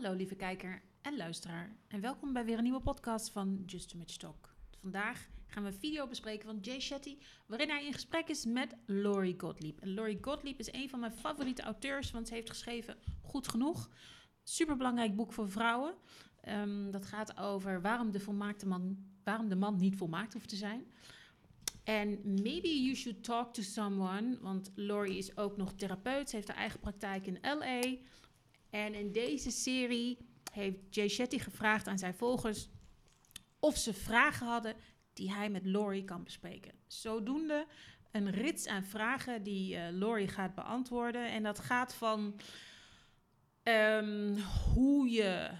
Hallo lieve kijker en luisteraar en welkom bij weer een nieuwe podcast van Just Too Much Talk. Vandaag gaan we een video bespreken van Jay Shetty waarin hij in gesprek is met Laurie Gottlieb. En Laurie Gottlieb is een van mijn favoriete auteurs, want ze heeft geschreven Goed Genoeg. Superbelangrijk boek voor vrouwen. Ehm, dat gaat over waarom de, volmaakte man, waarom de man niet volmaakt hoeft te zijn. En maybe you should talk to someone, want Laurie is ook nog therapeut. Ze heeft haar eigen praktijk in LA. En in deze serie heeft Jay Shetty gevraagd aan zijn volgers of ze vragen hadden die hij met Laurie kan bespreken. Zodoende een rits aan vragen die uh, gaat beantwoorden. En dat gaat van um, hoe je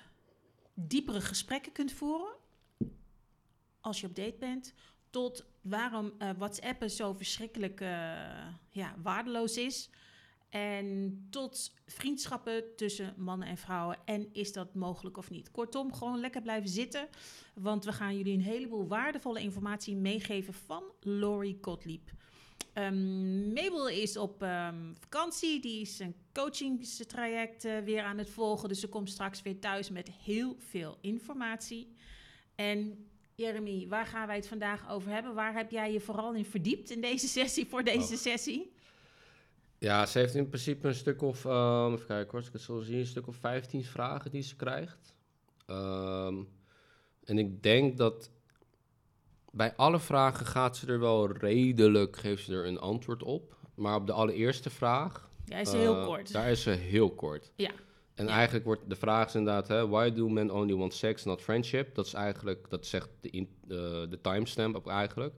diepere gesprekken kunt voeren als je op date bent, tot waarom uh, WhatsAppen zo verschrikkelijk uh, ja, waardeloos is. En tot vriendschappen tussen mannen en vrouwen. En is dat mogelijk of niet? Kortom, gewoon lekker blijven zitten. Want we gaan jullie een heleboel waardevolle informatie meegeven van Laurie Gottlieb. Um, Mabel is op um, vakantie. Die is een coachingstraject uh, weer aan het volgen. Dus ze komt straks weer thuis met heel veel informatie. En Jeremy, waar gaan wij het vandaag over hebben? Waar heb jij je vooral in verdiept in deze sessie, voor deze oh. sessie? Ja, ze heeft in principe een stuk of, um, even kijken hoor, ik het zo zien, een stuk of 15 vragen die ze krijgt. Um, en ik denk dat bij alle vragen gaat ze er wel redelijk, geeft ze er een antwoord op. Maar op de allereerste vraag... Ja, is ze heel uh, kort. Daar is ze heel kort. Ja. En ja. eigenlijk wordt de vraag is inderdaad, hè, why do men only want sex, not friendship? Dat is eigenlijk, dat zegt de, in, uh, de timestamp op eigenlijk.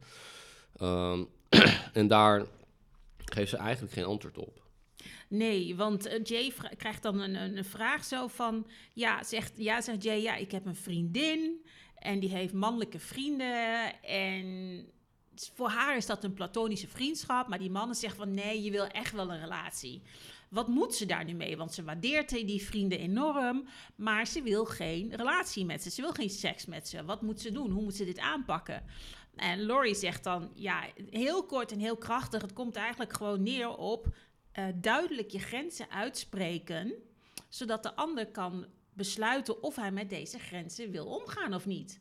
Um, en daar geeft ze eigenlijk geen antwoord op. Nee, want uh, Jay krijgt dan een, een, vraag zo van... Ja, zegt, ja, zegt Jay, ja, ik heb een vriendin... en die heeft mannelijke vrienden... en voor haar is dat een platonische vriendschap... maar die mannen zeggen van... nee, je wil echt wel een relatie. Wat moet ze daar nu mee? Want ze waardeert die vrienden enorm... maar ze wil geen relatie met ze. Ze wil geen seks met ze. Wat moet ze doen? Hoe moet ze dit aanpakken? En Laurie zegt dan, ja, heel kort en heel krachtig. Het komt eigenlijk gewoon neer op uh, duidelijk je grenzen uitspreken, zodat de ander kan besluiten of hij met deze grenzen wil omgaan of niet.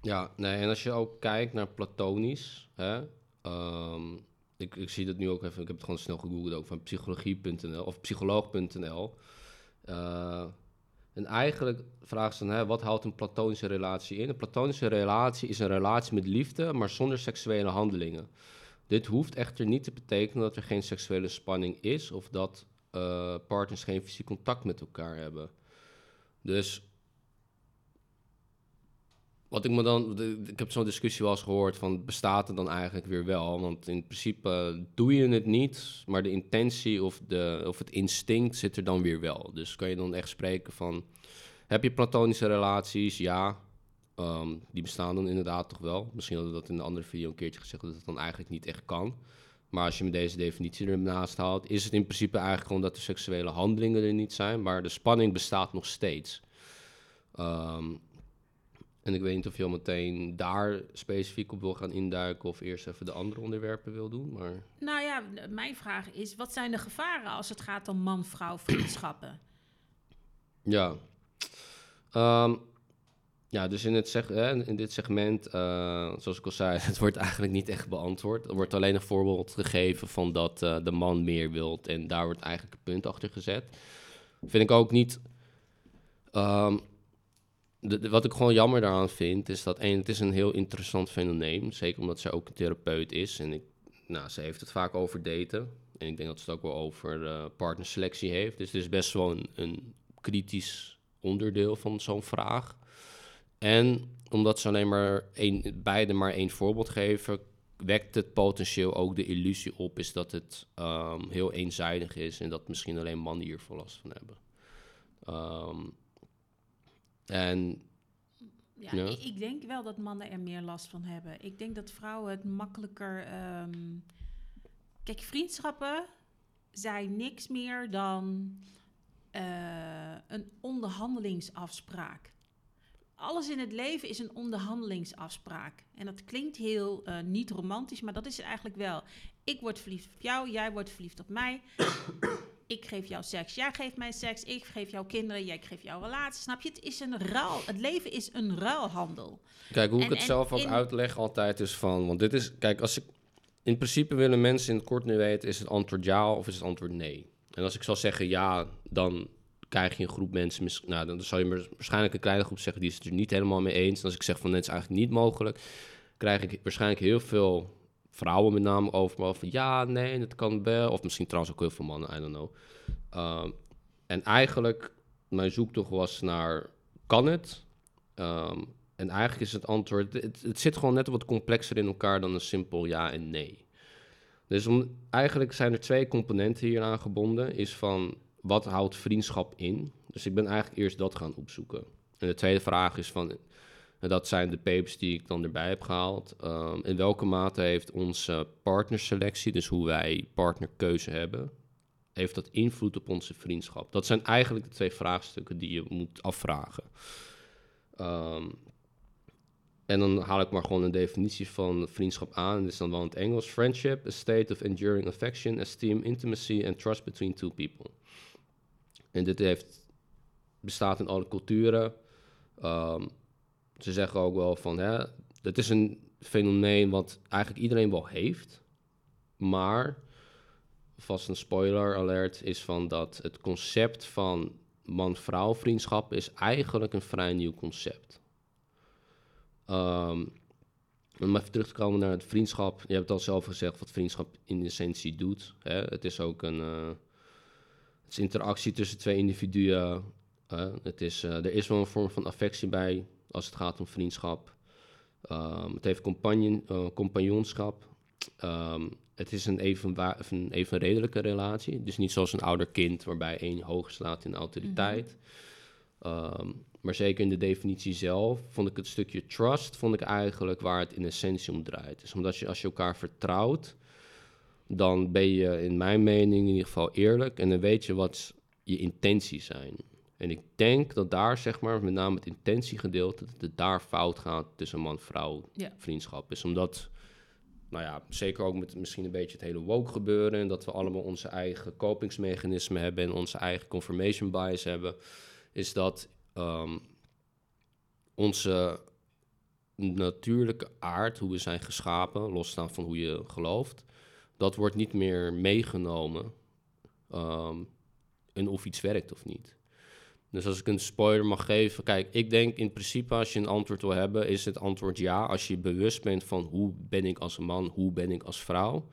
Ja, nee, en als je ook kijkt naar platonisch, hè, um, ik, ik zie dat nu ook even, ik heb het gewoon snel gegoogeld ook van psychologie.nl of psycholoog.nl. Uh, en eigenlijk vragen ze dan, hè, wat houdt een platonische relatie in? Een platonische relatie is een relatie met liefde, maar zonder seksuele handelingen. Dit hoeft echter niet te betekenen dat er geen seksuele spanning is of dat uh, partners geen fysiek contact met elkaar hebben. Dus wat ik me dan, ik heb zo'n discussie wel eens gehoord van bestaat het dan eigenlijk weer wel? Want in principe doe je het niet, maar de intentie of, de, of het instinct zit er dan weer wel. Dus kan je dan echt spreken van, heb je platonische relaties? Ja, um, die bestaan dan inderdaad toch wel. Misschien hadden we dat in een andere video een keertje gezegd dat het dan eigenlijk niet echt kan. Maar als je met deze definitie ernaast haalt, is het in principe eigenlijk gewoon dat de seksuele handelingen er niet zijn, maar de spanning bestaat nog steeds. Um, en ik weet niet of je al meteen daar specifiek op wil gaan induiken of eerst even de andere onderwerpen wil doen. Maar... Nou ja, mijn vraag is: wat zijn de gevaren als het gaat om man-vrouw vriendschappen? Ja. Um, ja, dus in, het seg in dit segment, uh, zoals ik al zei, het wordt eigenlijk niet echt beantwoord. Er wordt alleen een voorbeeld gegeven van dat uh, de man meer wilt en daar wordt eigenlijk een punt achter gezet. Vind ik ook niet. Um, wat ik gewoon jammer daaraan vind, is dat één, het is een heel interessant fenomeen. Zeker omdat zij ook een therapeut is. En ik, nou, ze heeft het vaak over daten. En ik denk dat ze het ook wel over uh, partnerselectie heeft. Dus het is best wel een, een kritisch onderdeel van zo'n vraag. En omdat ze alleen maar één, beide maar één voorbeeld geven, wekt het potentieel ook de illusie op, is dat het um, heel eenzijdig is en dat misschien alleen mannen hier last van hebben. Um, en ja, ja, Ik denk wel dat mannen er meer last van hebben. Ik denk dat vrouwen het makkelijker. Um... Kijk, vriendschappen zijn niks meer dan uh, een onderhandelingsafspraak. Alles in het leven is een onderhandelingsafspraak. En dat klinkt heel uh, niet romantisch, maar dat is het eigenlijk wel. Ik word verliefd op jou, jij wordt verliefd op mij. Ik geef jou seks, jij geeft mij seks. Ik geef jou kinderen, jij geeft jou relatie. Snap je? Het is een ruil. Het leven is een ruilhandel. Kijk, hoe En- ik het zelf ook in- uitleg altijd is van... Want dit is... Kijk, als ik... In principe willen mensen in het kort nu weten... is het antwoord ja of is het antwoord nee? En als ik zal zeggen ja, dan krijg je een groep mensen... mis- Nou, dan zal je waarschijnlijk een kleine groep zeggen... die is het er niet helemaal mee eens. En als ik zeg van dit is eigenlijk niet mogelijk... krijg ik waarschijnlijk heel veel vrouwen met name over me... van ja, nee, dat kan wel. Of misschien trouwens ook heel veel mannen, I don't know. Ehm, en eigenlijk, mijn zoektocht was naar... kan het? Ehm, en eigenlijk is het antwoord... Het, het zit gewoon net wat complexer in elkaar dan een simpel ja en nee. Dus eigenlijk zijn er twee componenten hier aan gebonden. Is van, wat houdt vriendschap in? Dus ik ben eigenlijk eerst dat gaan opzoeken. En de tweede vraag is van... En dat zijn de papers die ik dan erbij heb gehaald. Ehm, in welke mate heeft onze partnerselectie, dus hoe wij partnerkeuze hebben, heeft dat invloed op onze vriendschap? Dat zijn eigenlijk de twee vraagstukken die je moet afvragen. Ehm, en dan haal ik maar gewoon een definitie van vriendschap aan. Dat is dan wel in het Engels. Friendship, a state of enduring affection, esteem, intimacy and trust between two people. En dit heeft, bestaat in alle culturen. Ehm, ze zeggen ook wel van, hè, het is een fenomeen wat eigenlijk iedereen wel heeft. Maar, vast een spoiler alert, is van dat het concept van man-vrouw vriendschap is eigenlijk een vrij nieuw concept. Ehm, om even terug te komen naar het vriendschap. Je hebt al zelf gezegd wat vriendschap in essentie doet. Hè? Het is ook een eh, het is interactie tussen twee individuen. het is, eh, er is wel een vorm van affectie bij als het gaat om vriendschap. Ehm, het heeft compagnon, eh, compagnonschap. Ehm, het is een, evenwa- een evenredelijke relatie. Dus niet zoals een ouder kind waarbij één hoger staat in autoriteit. Ehm, maar zeker in de definitie zelf vond ik het stukje trust vond ik eigenlijk waar het in essentie om draait. Dus omdat je als je elkaar vertrouwt, dan ben je in mijn mening in ieder geval eerlijk en dan weet je wat je intenties zijn. En ik denk dat daar, zeg maar, met name het intentiegedeelte, dat het daar fout gaat tussen man-vrouw Ja. vriendschap is. Omdat, nou ja, zeker ook met misschien een beetje het hele woke gebeuren en dat we allemaal onze eigen kopingsmechanismen hebben en onze eigen confirmation bias hebben, is dat ehm, onze natuurlijke aard, hoe we zijn geschapen, losstaan van hoe je gelooft, dat wordt niet meer meegenomen ehm, en of iets werkt of niet. Dus als ik een spoiler mag geven, kijk, ik denk in principe als je een antwoord wil hebben, is het antwoord ja. Als je bewust bent van hoe ben ik als man, hoe ben ik als vrouw.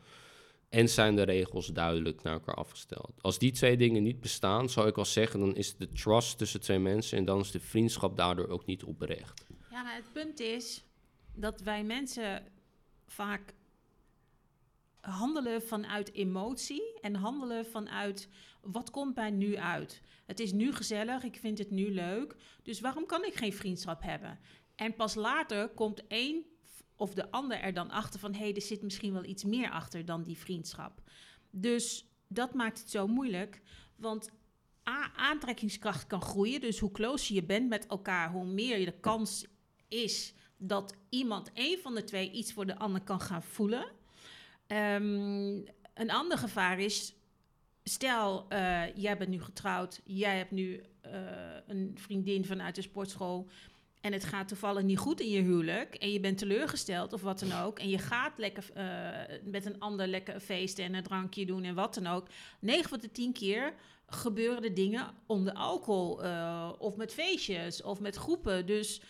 En zijn de regels duidelijk naar elkaar afgesteld. Als die twee dingen niet bestaan, zou ik wel zeggen, dan is de trust tussen twee mensen en dan is de vriendschap daardoor ook niet oprecht. Ja, maar het punt is dat wij mensen vaak handelen vanuit emotie en handelen vanuit wat komt mij nu uit. Het is nu gezellig, ik vind het nu leuk, dus waarom kan ik geen vriendschap hebben? En pas later komt één of de ander er dan achter van hé, hey, er zit misschien wel iets meer achter dan die vriendschap. Dus dat maakt het zo moeilijk, want A, aantrekkingskracht kan groeien, dus hoe closer je bent met elkaar, hoe meer je de kans is dat iemand, een van de twee, iets voor de ander kan gaan voelen. Ehm, een ander gevaar is, stel, eh, jij bent nu getrouwd, jij hebt nu eh, een vriendin vanuit de sportschool en het gaat toevallig niet goed in je huwelijk en je bent teleurgesteld of wat dan ook en je gaat lekker eh, met een ander lekker feesten en een drankje doen en wat dan ook. 9 van de 10 keer gebeuren de dingen onder alcohol of met feestjes of met groepen. Dus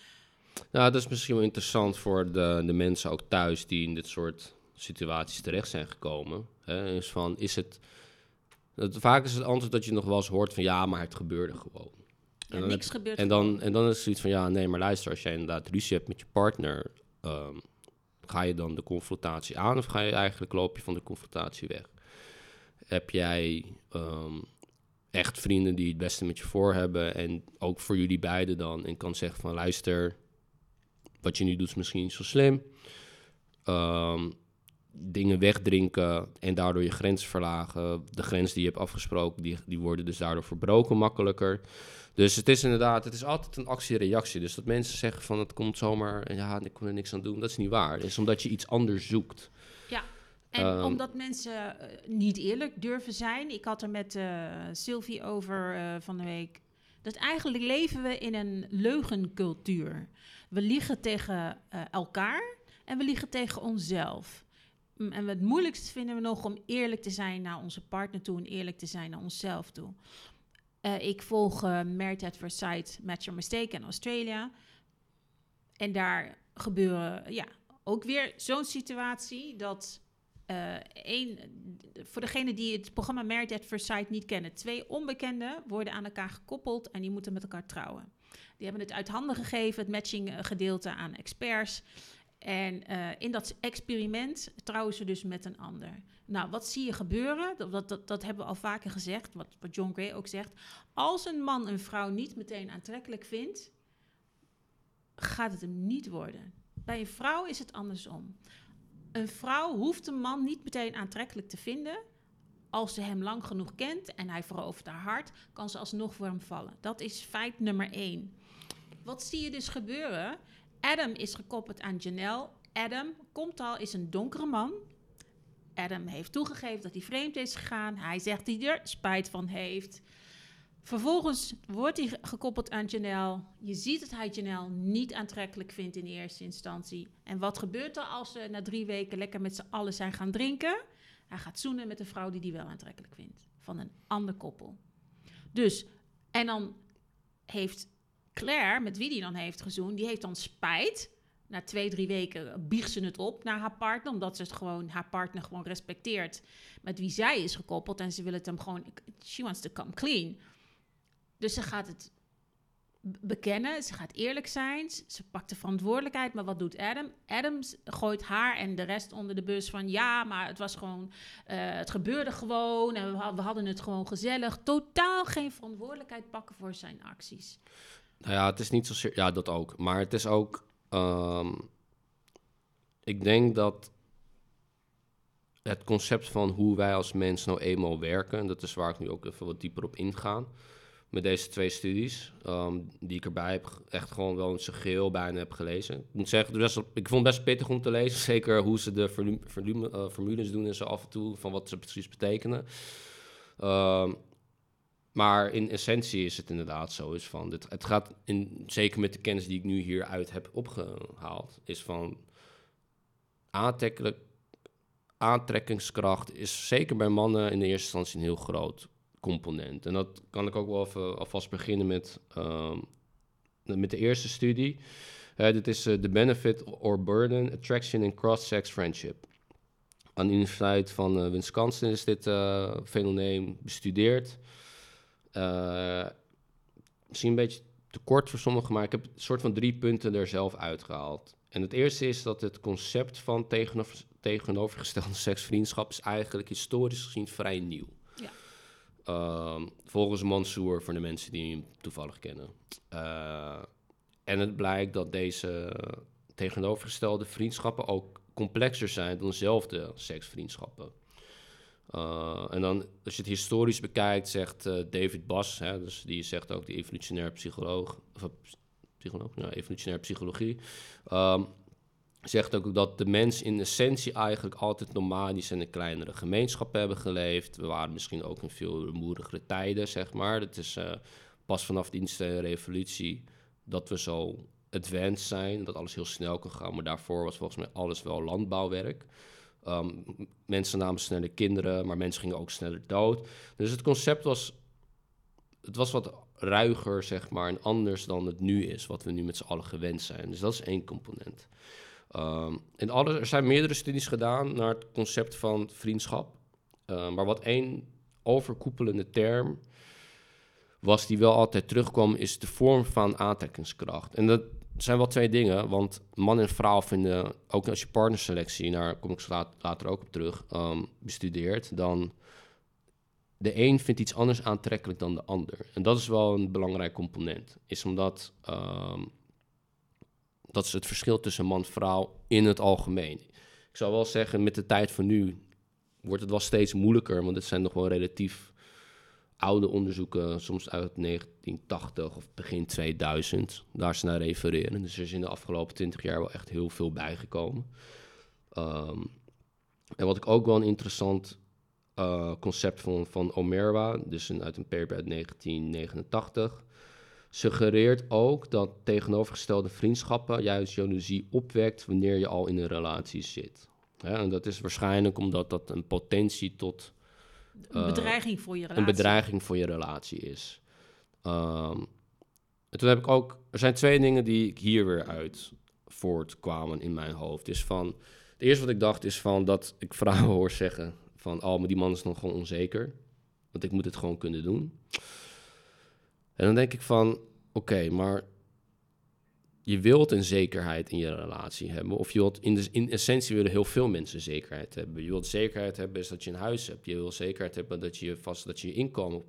Nou, dat is misschien wel interessant voor de, de mensen ook thuis die in dit soort situaties terecht zijn gekomen. Hè? Is van, is het, het... Vaak is het antwoord dat je nog wel eens hoort van ja, maar het gebeurde gewoon. ja, dan niks heb- gebeurt. En dan, en dan is het zoiets van ja, nee, maar luister, als jij inderdaad ruzie hebt met je partner, ehm, ga je dan de confrontatie aan of ga je eigenlijk loop je van de confrontatie weg? Heb jij ehm, echt vrienden die het beste met je voor hebben en ook voor jullie beiden dan en kan zeggen van luister, wat je nu doet is misschien niet zo slim. Ehm, dingen wegdrinken en daardoor je grens verlagen. De grens die je hebt afgesproken, die, die worden dus daardoor verbroken makkelijker. Dus het is inderdaad, het is altijd een actie-reactie. Dus dat mensen zeggen van het komt zomaar, en ja, ik kon er niks aan doen, dat is niet waar. Het is omdat je iets anders zoekt. Ja. En Ehm, omdat mensen eh, niet eerlijk durven zijn. Ik had er met eh, Sylvie over eh, van de week. Dat eigenlijk leven we in een leugencultuur. We liegen tegen elkaar en we liegen tegen onszelf. En het moeilijkste vinden we nog om eerlijk te zijn naar onze partner toe en eerlijk te zijn naar onszelf toe. Eh, ik volg uh, Married at First Match Your Mistake in Australia. En daar gebeuren, ja, ook weer zo'n situatie dat eh één, voor degene die het programma Married at First Sight niet kennen, twee onbekenden worden aan elkaar gekoppeld en die moeten met elkaar trouwen. Die hebben het uit handen gegeven, het matching eh, gedeelte aan experts. En eh, in dat experiment trouwen ze dus met een ander. Nou, wat zie je gebeuren? Dat, dat, dat, hebben we al vaker gezegd, wat, wat John Gray ook zegt. Als een man een vrouw niet meteen aantrekkelijk vindt, gaat het hem niet worden. Bij een vrouw is het andersom. Een vrouw hoeft een man niet meteen aantrekkelijk te vinden. Als ze hem lang genoeg kent en hij verovert haar hart, kan ze alsnog voor hem vallen. Dat is feit nummer één. Wat zie je dus gebeuren? Adam is gekoppeld aan Janelle. Adam komt al, is een donkere man. Adam heeft toegegeven dat hij vreemd is gegaan. Hij zegt dat hij er spijt van heeft. Vervolgens wordt hij gekoppeld aan Janelle. Je ziet dat hij Janelle niet aantrekkelijk vindt in eerste instantie. En wat gebeurt er als ze na drie weken lekker met z'n allen zijn gaan drinken? Hij gaat zoenen met een vrouw die hij wel aantrekkelijk vindt. Van een ander koppel. Dus, en dan heeft Claire, met wie die dan heeft gezoend, die heeft dan spijt. Na twee, drie weken biegt ze het op naar haar partner, omdat ze het gewoon, haar partner gewoon respecteert met wie zij is gekoppeld. En ze wil het hem gewoon, she wants to come clean. Dus ze gaat het bekennen, ze gaat eerlijk zijn, ze pakt de verantwoordelijkheid. Maar wat doet Adam? Adam gooit haar en de rest onder de bus van ja, maar het was gewoon, uh, het gebeurde gewoon en we hadden het gewoon gezellig. Totaal geen verantwoordelijkheid pakken voor zijn acties. Nou ja, het is niet zozeer, ja, dat ook. Maar het is ook, um, ik denk dat het concept van hoe wij als mens nou eenmaal werken, dat is waar ik nu ook even wat dieper op inga met deze twee studies, um, die ik erbij heb, echt gewoon wel in zijn bijna heb gelezen. Ik moet zeggen, best, ik vond het best pittig om te lezen, zeker hoe ze de formu formu uh, formules doen en zo af en toe, van wat ze precies betekenen. Um, maar in essentie is het inderdaad zo, is van, dit, het gaat, in, zeker met de kennis die ik nu hieruit heb opgehaald, is van aantrekkelijk, aantrekkingskracht is zeker bij mannen in de eerste instantie een heel groot component. En dat kan ik ook wel even alvast beginnen met, um, met de eerste studie. Dit is uh, The Benefit or Burden, Attraction in Cross-Sex Friendship. Aan de Universiteit van uh, Wisconsin is dit fenomeen bestudeerd. Misschien een beetje te kort voor sommigen, maar ik heb een soort van drie punten er zelf uitgehaald. En het eerste is dat het concept van tegenover, tegenovergestelde seksvriendschap is eigenlijk historisch gezien vrij nieuw. Uh, volgens Mansour, voor de mensen die hem toevallig kennen. Uh, en het blijkt dat deze tegenovergestelde vriendschappen ook complexer zijn dan dezelfde seksvriendschappen. Uh, en dan, als je het historisch bekijkt, zegt uh, David Bass, hè, dus die zegt ook de evolutionair psycholoog, of psycholoog, ja, evolutionair psychologie, um, zegt ook dat de mens in essentie eigenlijk altijd nomadisch en in kleinere gemeenschappen hebben geleefd. We waren misschien ook in veel rumoerigere tijden, zeg maar. Het is pas vanaf de industriële revolutie dat we zo advanced zijn, dat alles heel snel kan gaan. Maar daarvoor was volgens mij alles wel landbouwwerk. Um, mensen namen sneller kinderen, maar mensen gingen ook sneller dood. Dus het concept was, het was wat ruiger, zeg maar, en anders dan het nu is, wat we nu met z'n allen gewend zijn. Dus dat is één component. Um, in alle, er zijn meerdere studies gedaan naar het concept van vriendschap. Uh, maar wat één overkoepelende term was die wel altijd terugkwam, is de vorm van aantrekkingskracht. En dat zijn wel twee dingen, want man en vrouw vinden, ook als je partnerselectie, daar kom ik later ook op terug, um, bestudeert, dan de een vindt iets anders aantrekkelijk dan de ander. En dat is wel een belangrijk component, is omdat um, dat is het verschil tussen man en vrouw in het algemeen. Ik zou wel zeggen, met de tijd van nu wordt het wel steeds moeilijker, want het zijn nog wel relatief oude onderzoeken, soms uit 1980 of begin 2000, daar ze naar refereren. Dus er is in de afgelopen 20 jaar wel echt heel veel bijgekomen. Um, En wat ik ook wel een interessant uh, concept vond van Omerwa, dus een, uit een paper uit 1989, suggereert ook dat tegenovergestelde vriendschappen juist jaloezie opwekt wanneer je al in een relatie zit. en dat is waarschijnlijk omdat dat een potentie tot. Een bedreiging voor je relatie. Een bedreiging voor je relatie is. Um, en toen heb ik ook. Er zijn twee dingen die ik hier weer uit voortkwamen in mijn hoofd. Dus van. Het eerste wat ik dacht is van dat ik vrouwen hoor zeggen van, oh, maar die man is nog gewoon onzeker. Want ik moet het gewoon kunnen doen. En dan denk ik van, oké, maar je wilt een zekerheid in je relatie hebben. Of je wilt, in, essentie willen heel veel mensen zekerheid hebben. Je wilt zekerheid hebben is dat je een huis hebt. Je wil zekerheid hebben dat je vast dat je, inkomen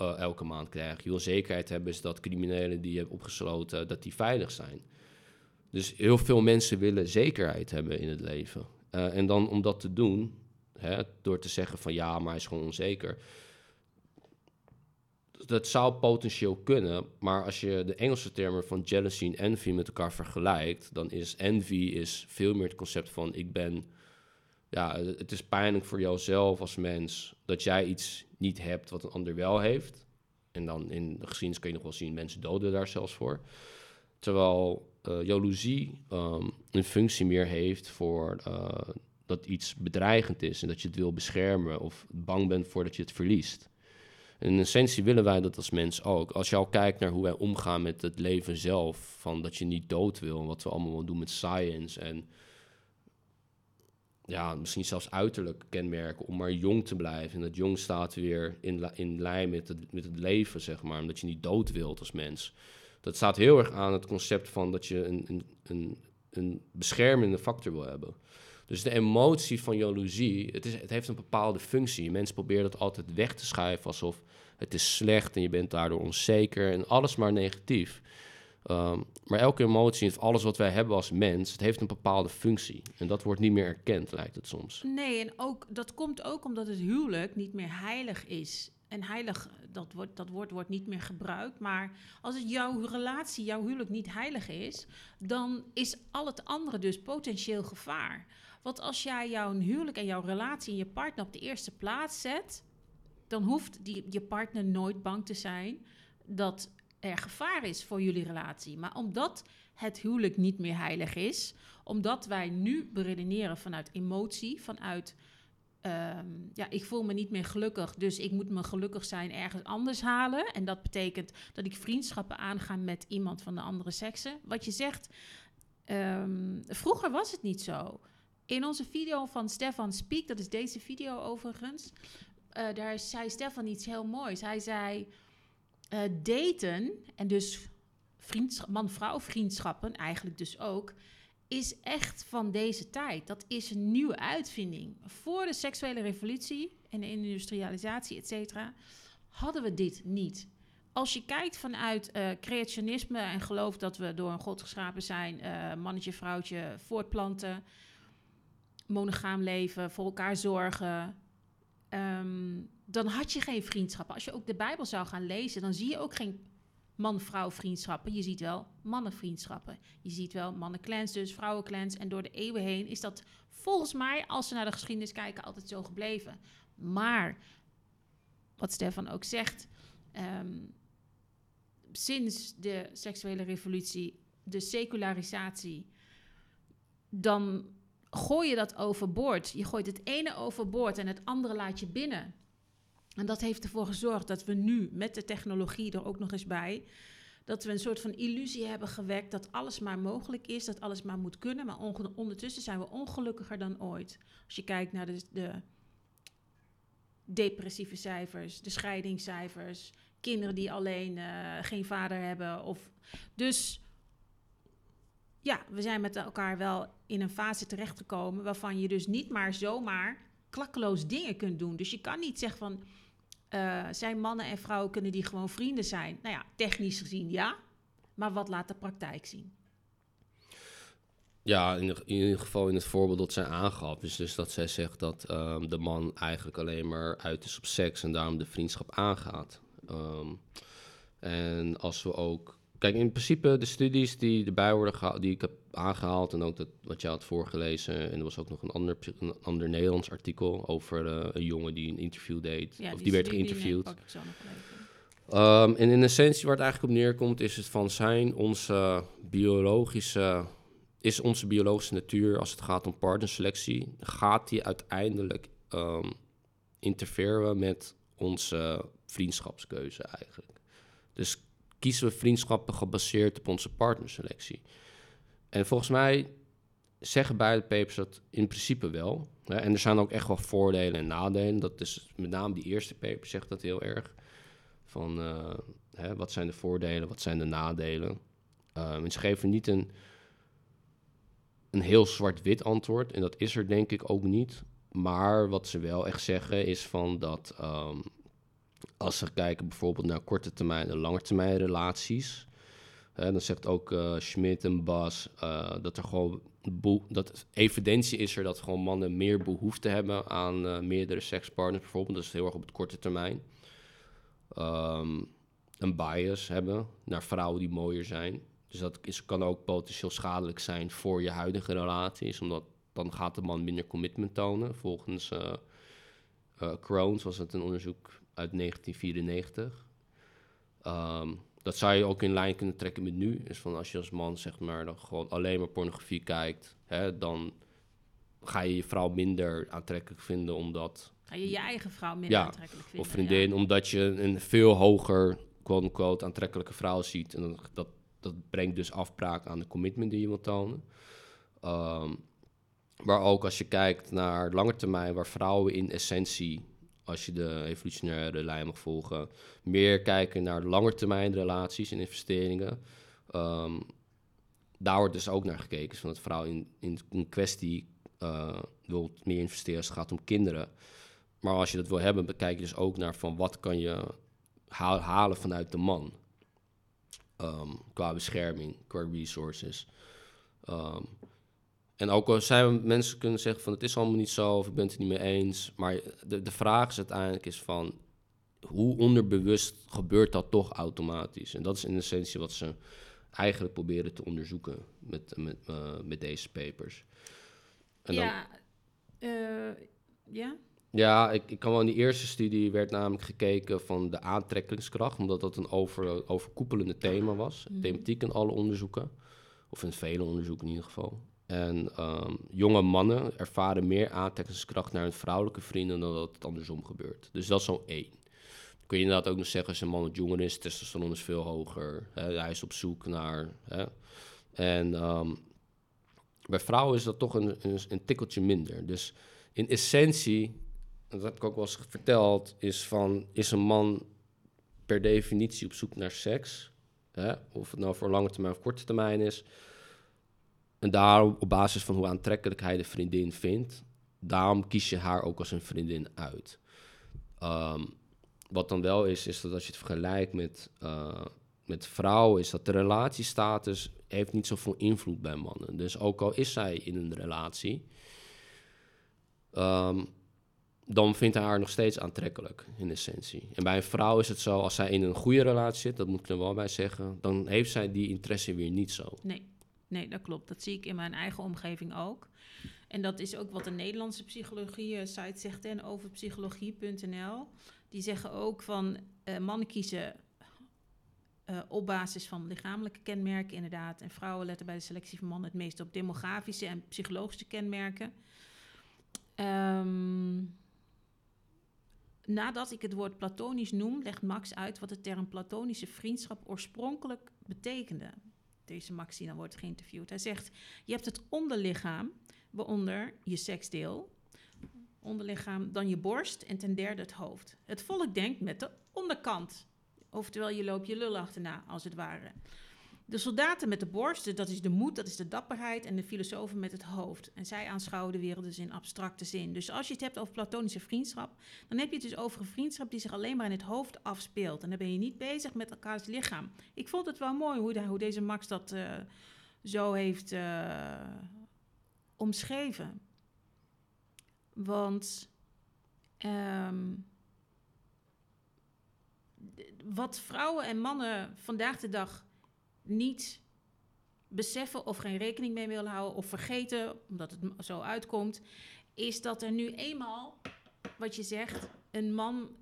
uh, elke maand krijgt. Je wil zekerheid hebben is dat criminelen die je hebt opgesloten, dat die veilig zijn. Dus heel veel mensen willen zekerheid hebben in het leven. Uh, en dan om dat te doen, Hè, door te zeggen van ja, maar hij is gewoon onzeker. Dat zou potentieel kunnen, maar als je de Engelse termen van jealousy en envy met elkaar vergelijkt, dan is envy is veel meer het concept van ik ben, ja, het is pijnlijk voor jouzelf als mens dat jij iets niet hebt wat een ander wel heeft. En dan in de geschiedenis kun je nog wel zien, mensen doden daar zelfs voor. Terwijl uh, jaloezie um, een functie meer heeft voor uh, dat iets bedreigend is en dat je het wil beschermen of bang bent voor dat je het verliest. In essentie willen wij dat als mens ook. Als je al kijkt naar hoe wij omgaan met het leven zelf, van dat je niet dood wil, wat we allemaal doen met science en ja, misschien zelfs uiterlijk kenmerken om maar jong te blijven. En dat jong staat weer in, in lijn met het, met het leven, zeg maar, omdat je niet dood wilt als mens. Dat staat heel erg aan het concept van dat je een, een, een, een beschermende factor wil hebben. Dus de emotie van jaloezie, het, is, het heeft een bepaalde functie. Mensen proberen dat altijd weg te schuiven alsof het is slecht en je bent daardoor onzeker en alles maar negatief. Ehm, maar elke emotie, of alles wat wij hebben als mens, het heeft een bepaalde functie. En dat wordt niet meer erkend, lijkt het soms. Nee, en ook, dat komt ook omdat het huwelijk niet meer heilig is. En heilig, dat, dat woord wordt niet meer gebruikt. Maar als het jouw relatie, jouw huwelijk niet heilig is, dan is al het andere dus potentieel gevaar. Want als jij jouw huwelijk en jouw relatie en je partner op de eerste plaats zet, dan hoeft die, je partner nooit bang te zijn dat er gevaar is voor jullie relatie. Maar omdat het huwelijk niet meer heilig is, omdat wij nu beredeneren vanuit emotie, vanuit ehm, ja, ik voel me niet meer gelukkig, dus ik moet me gelukkig zijn ergens anders halen. En dat betekent dat ik vriendschappen aanga met iemand van de andere sekse. Wat je zegt, um, vroeger was het niet zo. In onze video van Stefan Speak, dat is deze video overigens, uh, daar zei Stefan iets heel moois. Hij zei: uh, daten en dus man-vrouw vriendschappen, eigenlijk dus ook, is echt van deze tijd. Dat is een nieuwe uitvinding. Voor de seksuele revolutie en de industrialisatie, et cetera, hadden we dit niet. Als je kijkt vanuit uh, creationisme en gelooft dat we door een God geschapen zijn, mannetje, vrouwtje, voortplanten monogaam leven, voor elkaar zorgen. Ehm, dan had je geen vriendschappen. Als je ook de Bijbel zou gaan lezen, dan zie je ook geen man-vrouw vriendschappen. Je ziet wel mannenvriendschappen. Je ziet wel mannenclans, dus vrouwenclans. En door de eeuwen heen is dat volgens mij, als ze naar de geschiedenis kijken, altijd zo gebleven. Maar, wat Stefan ook zegt, ehm, sinds de seksuele revolutie, de secularisatie, dan gooi je dat overboord. Je gooit het ene overboord en het andere laat je binnen. En dat heeft ervoor gezorgd dat we nu met de technologie er ook nog eens bij, dat we een soort van illusie hebben gewekt dat alles maar mogelijk is, dat alles maar moet kunnen. Maar ondertussen zijn we ongelukkiger dan ooit. Als je kijkt naar de, de depressieve cijfers, de scheidingscijfers, kinderen die alleen uh, geen vader hebben. Of, dus ja, we zijn met elkaar wel in een fase terechtgekomen waarvan je dus niet maar zomaar klakkeloos dingen kunt doen. Dus je kan niet zeggen van, uh, zijn mannen en vrouwen kunnen die gewoon vrienden zijn? Nou ja, technisch gezien ja, maar wat laat de praktijk zien? Ja, in, in, ieder geval in het voorbeeld dat zij aangaf, is dus dat zij zegt dat um, de man eigenlijk alleen maar uit is op seks en daarom de vriendschap aangaat. Um, en als we ook kijk, in principe de studies die erbij worden gehaald, die ik heb aangehaald en ook dat, wat jij had voorgelezen. En er was ook nog een ander, een ander Nederlands artikel over eh, een jongen die een interview deed. Ja, of die, werd geïnterviewd. pak ik zo nog wel even. Ehm, en in essentie waar het eigenlijk op neerkomt, is het van zijn onze biologische, is onze biologische natuur, als het gaat om partnerselectie, gaat die uiteindelijk ehm, interfereren met onze vriendschapskeuze eigenlijk. Dus kiezen we vriendschappen gebaseerd op onze partnerselectie. En volgens mij zeggen beide papers dat in principe wel. Hè? En er zijn ook echt wel voordelen en nadelen. Dat is met name die eerste paper zegt dat heel erg. Van eh, hè, wat zijn de voordelen, wat zijn de nadelen. Ehm, ze geven niet een, een heel zwart-wit antwoord. En dat is er denk ik ook niet. Maar wat ze wel echt zeggen is van dat ehm, als ze kijken bijvoorbeeld naar korte termijn en lange termijn relaties. Hè, dan zegt ook eh Schmidt en Bas eh, dat er gewoon dat evidentie is er dat gewoon mannen meer behoefte hebben aan eh, meerdere sekspartners bijvoorbeeld. Dat is heel erg op het korte termijn. Ehm, een bias hebben naar vrouwen die mooier zijn. Dus dat is, kan ook potentieel schadelijk zijn voor je huidige relaties, omdat dan gaat de man minder commitment tonen. Volgens eh eh, Crohn's was het een onderzoek uit 1994. Ehm, dat zou je ook in lijn kunnen trekken met nu. Is van als je als man zeg maar dan gewoon alleen maar pornografie kijkt, hè, dan ga je je vrouw minder aantrekkelijk vinden omdat Ga je je eigen vrouw minder Ja, aantrekkelijk vinden? of vriendin, omdat je een veel hoger quote-unquote aantrekkelijke vrouw ziet. En dat, dat, dat brengt dus afbraak aan de commitment die je wilt tonen. Ehm, maar ook als je kijkt naar lange termijn, waar vrouwen in essentie, als je de evolutionaire lijn mag volgen, meer kijken naar langetermijn relaties en investeringen. Ehm, daar wordt dus ook naar gekeken. Van dat vrouw in, in, in kwestie eh, wil meer investeren als het gaat om kinderen. Maar als je dat wil hebben, bekijk je dus ook naar van wat kan je halen vanuit de man. Ehm, qua bescherming, qua resources. Ehm, en ook al zijn mensen kunnen zeggen van het is allemaal niet zo of ik ben het er niet mee eens. Maar de, de vraag is uiteindelijk is van hoe onderbewust gebeurt dat toch automatisch? En dat is in essentie wat ze eigenlijk proberen te onderzoeken met, met, eh, met deze papers. En dan- ja, eh, ja, ja, ik, ik kan wel in die eerste studie werd namelijk gekeken van de aantrekkingskracht, omdat dat een over, overkoepelende thema was. Mhm. Thematiek in alle onderzoeken, of in vele onderzoeken in ieder geval. En ehm, jonge mannen ervaren meer aantrekkingskracht naar hun vrouwelijke vrienden dan dat het andersom gebeurt. Dus dat is zo één. Kun je inderdaad ook nog zeggen, als een man wat jonger is, testosteron is veel hoger. Hè, hij is op zoek naar... Hè. En ehm, bij vrouwen is dat toch een, een, een tikkeltje minder. Dus in essentie dat heb ik ook wel eens verteld, is van, is een man per definitie op zoek naar seks? Hè? Of het nou voor lange termijn of korte termijn is. En daarom, op basis van hoe aantrekkelijk hij de vriendin vindt, daarom kies je haar ook als een vriendin uit. Ehm, wat dan wel is, is dat als je het vergelijkt met, eh, met vrouwen, is dat de relatiestatus heeft niet zoveel invloed bij mannen. Dus ook al is zij in een relatie, ehm, dan vindt hij haar nog steeds aantrekkelijk, in essentie. En bij een vrouw is het zo, als zij in een goede relatie zit, dat moet ik er wel bij zeggen, dan heeft zij die interesse weer niet zo. nee. Nee, dat klopt. Dat zie ik in mijn eigen omgeving ook. En dat is ook wat de Nederlandse psychologie-site zegt en over psychologie.nl. Die zeggen ook van eh, mannen kiezen eh, op basis van lichamelijke kenmerken, inderdaad. En vrouwen letten bij de selectie van mannen het meest op demografische en psychologische kenmerken. Ehm, nadat ik het woord platonisch noem, legt Max uit wat de term platonische vriendschap oorspronkelijk betekende. Deze Max die dan wordt geïnterviewd. Hij zegt: Je hebt het onderlichaam, waaronder je seksdeel, onderlichaam, dan je borst en ten derde het hoofd. Het volk denkt met de onderkant. Oftewel, je loopt je lul achterna, als het ware. De soldaten met de borst, dat is de moed, dat is de dapperheid. En de filosofen met het hoofd. En zij aanschouwen de wereld dus in abstracte zin. Dus als je het hebt over platonische vriendschap, dan heb je het dus over een vriendschap die zich alleen maar in het hoofd afspeelt. En dan ben je niet bezig met elkaars lichaam. Ik vond het wel mooi hoe, hoe deze Max dat eh, zo heeft eh, omschreven. Want ehm, wat vrouwen en mannen vandaag de dag niet beseffen of geen rekening mee willen houden of vergeten, omdat het zo uitkomt, is dat er nu eenmaal, wat je zegt, een man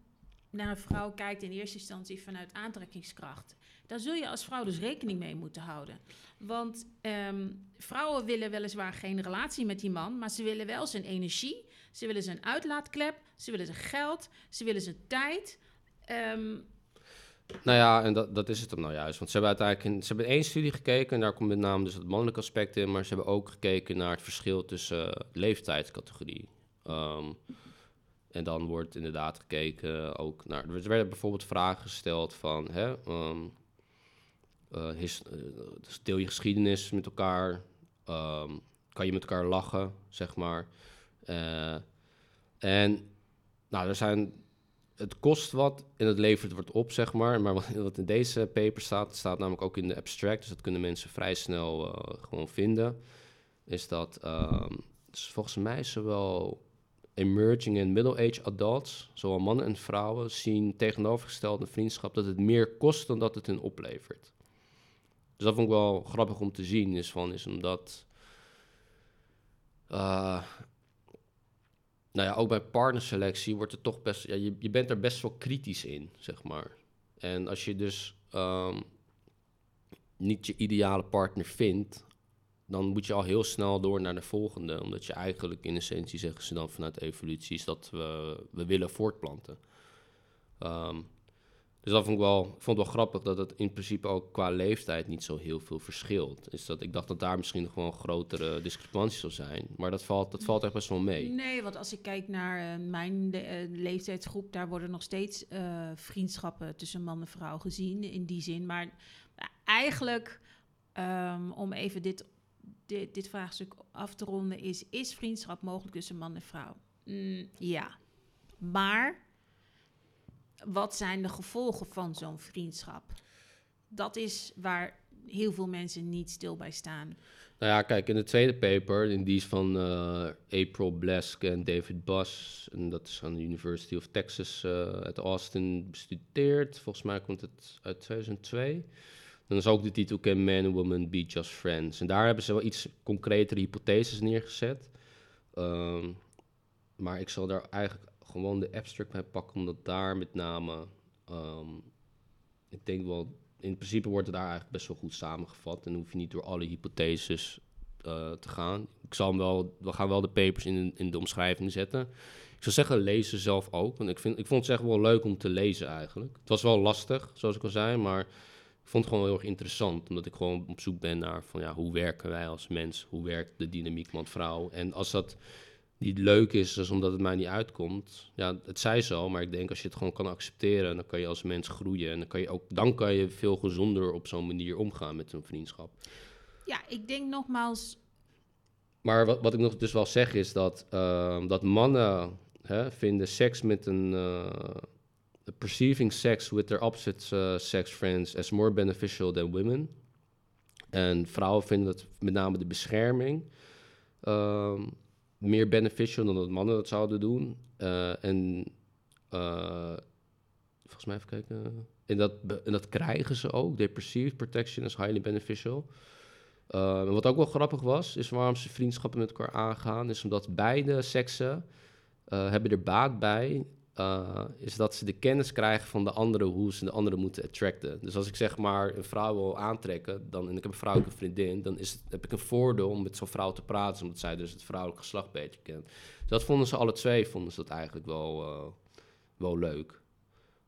naar een vrouw kijkt in eerste instantie vanuit aantrekkingskracht. Daar zul je als vrouw dus rekening mee moeten houden. Want ehm, vrouwen willen weliswaar geen relatie met die man, maar ze willen wel zijn energie, ze willen zijn uitlaatklep, ze willen zijn geld, ze willen zijn tijd. Ehm, Nou ja, en dat, dat is het hem nou juist. Want ze hebben uiteindelijk in, ze hebben één studie gekeken en daar komt met name dus het mannelijke aspect in, maar ze hebben ook gekeken naar het verschil tussen eh, leeftijdscategorie. Ehm, en dan wordt inderdaad gekeken ook naar. Er werden bijvoorbeeld vragen gesteld van. Hè, ehm, eh, eh, dus deel je geschiedenis met elkaar. Ehm, kan je met elkaar lachen, zeg maar. En nou, er zijn het kost wat en het levert wat op, zeg maar. Maar wat, in deze paper staat, staat namelijk ook in de abstract, dus dat kunnen mensen vrij snel eh, gewoon vinden, is dat dus volgens mij zowel emerging en middle-age adults, zowel mannen en vrouwen, zien tegenovergestelde vriendschap dat het meer kost dan dat het hen oplevert. Dus dat vond ik wel grappig om te zien, is, van, is omdat... eh, nou ja, ook bij partnerselectie wordt er toch best... Ja, je, bent er best wel kritisch in, zeg maar. En als je dus ehm, niet je ideale partner vindt... dan moet je al heel snel door naar de volgende. Omdat je eigenlijk in essentie, zeggen ze dan vanuit evolutie... is dat we, we willen voortplanten. Ehm, dus dat vond ik, wel, vond wel grappig dat het in principe ook qua leeftijd niet zo heel veel verschilt. Is dat, ik dacht dat daar misschien een grotere discrepantie zou zijn. Maar dat valt, dat valt echt best wel mee. Nee, want als ik kijk naar eh, mijn de- eh, leeftijdsgroep, daar worden nog steeds eh, vriendschappen tussen man en vrouw gezien in die zin. Maar eigenlijk, ehm, om even dit, dit, dit vraagstuk af te ronden, is: is vriendschap mogelijk tussen man en vrouw? Mm, ja. Maar wat zijn de gevolgen van zo'n vriendschap? Dat is waar heel veel mensen niet stil bij staan. Nou ja, kijk, in de tweede paper, in die is van eh, April Blesk en David Buss, en dat is aan de University of Texas eh, uit Austin bestudeerd. Volgens mij komt het uit 2002. Dan is ook de titel Can Man and Woman Be Just Friends? En daar hebben ze wel iets concretere hypotheses neergezet. Ehm, maar ik zal daar eigenlijk gewoon de abstract bij pakken, omdat daar met name, ehm, ik denk wel in principe wordt het daar eigenlijk best wel goed samengevat. En hoef je niet door alle hypotheses eh, te gaan. Ik zal hem wel, we gaan wel de papers in, in de omschrijving zetten. Ik zou zeggen, lees ze zelf ook. Want ik, vind, ik vond het echt wel leuk om te lezen eigenlijk. Het was wel lastig, zoals ik al zei, maar ik vond het gewoon heel erg interessant. Omdat ik gewoon op zoek ben naar van ja, hoe werken wij als mens? Hoe werkt de dynamiek man-vrouw? En als dat niet leuk is, dus omdat het mij niet uitkomt. Ja, het zij zo, maar ik denk als je het gewoon kan accepteren, dan kan je als mens groeien. En dan kan je ook, dan kan je veel gezonder op zo'n manier omgaan met een vriendschap. Ja, ik denk nogmaals, Maar wat, wat ik nog dus wel zeg is dat, ehm, dat mannen hè, vinden seks met een... eh, perceiving sex with their opposite eh, sex friends as more beneficial than women. En vrouwen vinden dat met name de bescherming ehm, meer beneficial dan dat mannen dat zouden doen. Eh, en eh, volgens mij even kijken. En dat, en dat krijgen ze ook. Perceive protection as highly beneficial. En wat ook wel grappig was, is waarom ze vriendschappen met elkaar aangaan, is omdat beide seksen eh, hebben er baat bij, uh, is dat ze de kennis krijgen van de andere, hoe ze de andere moeten attracten. Dus als ik zeg maar een vrouw wil aantrekken, dan, en ik heb een vrouwelijke vriendin, dan is het, heb ik een voordeel om met zo'n vrouw te praten, omdat zij dus het vrouwelijk geslacht beter kent. Dus dat vonden ze alle twee, vonden ze dat eigenlijk wel, uh, wel leuk.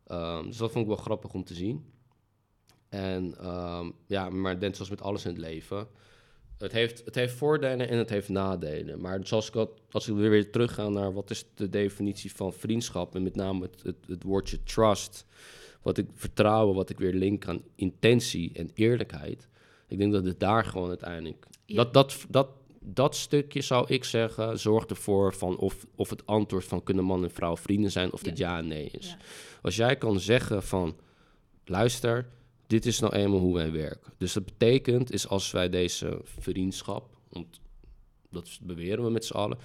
Um, dus dat vond ik wel grappig om te zien. En um, ja, maar net zoals met alles in het leven. Het heeft, het heeft voordelen en het heeft nadelen. Maar zoals ik had, als ik weer, weer terug ga naar wat is de definitie van vriendschap. En met name het, het, het woordje trust. Wat ik vertrouwen, wat ik weer link aan intentie en eerlijkheid. Ik denk dat het daar gewoon uiteindelijk. Ja. Dat, dat, dat, dat stukje zou ik zeggen, zorgt ervoor van of, of het antwoord van kunnen man en vrouw vrienden zijn, of ja. dat ja en nee is. Ja. Als jij kan zeggen van luister dit is nou eenmaal hoe wij werken. Dus dat betekent is als wij deze vriendschap, want dat beweren we met z'n allen,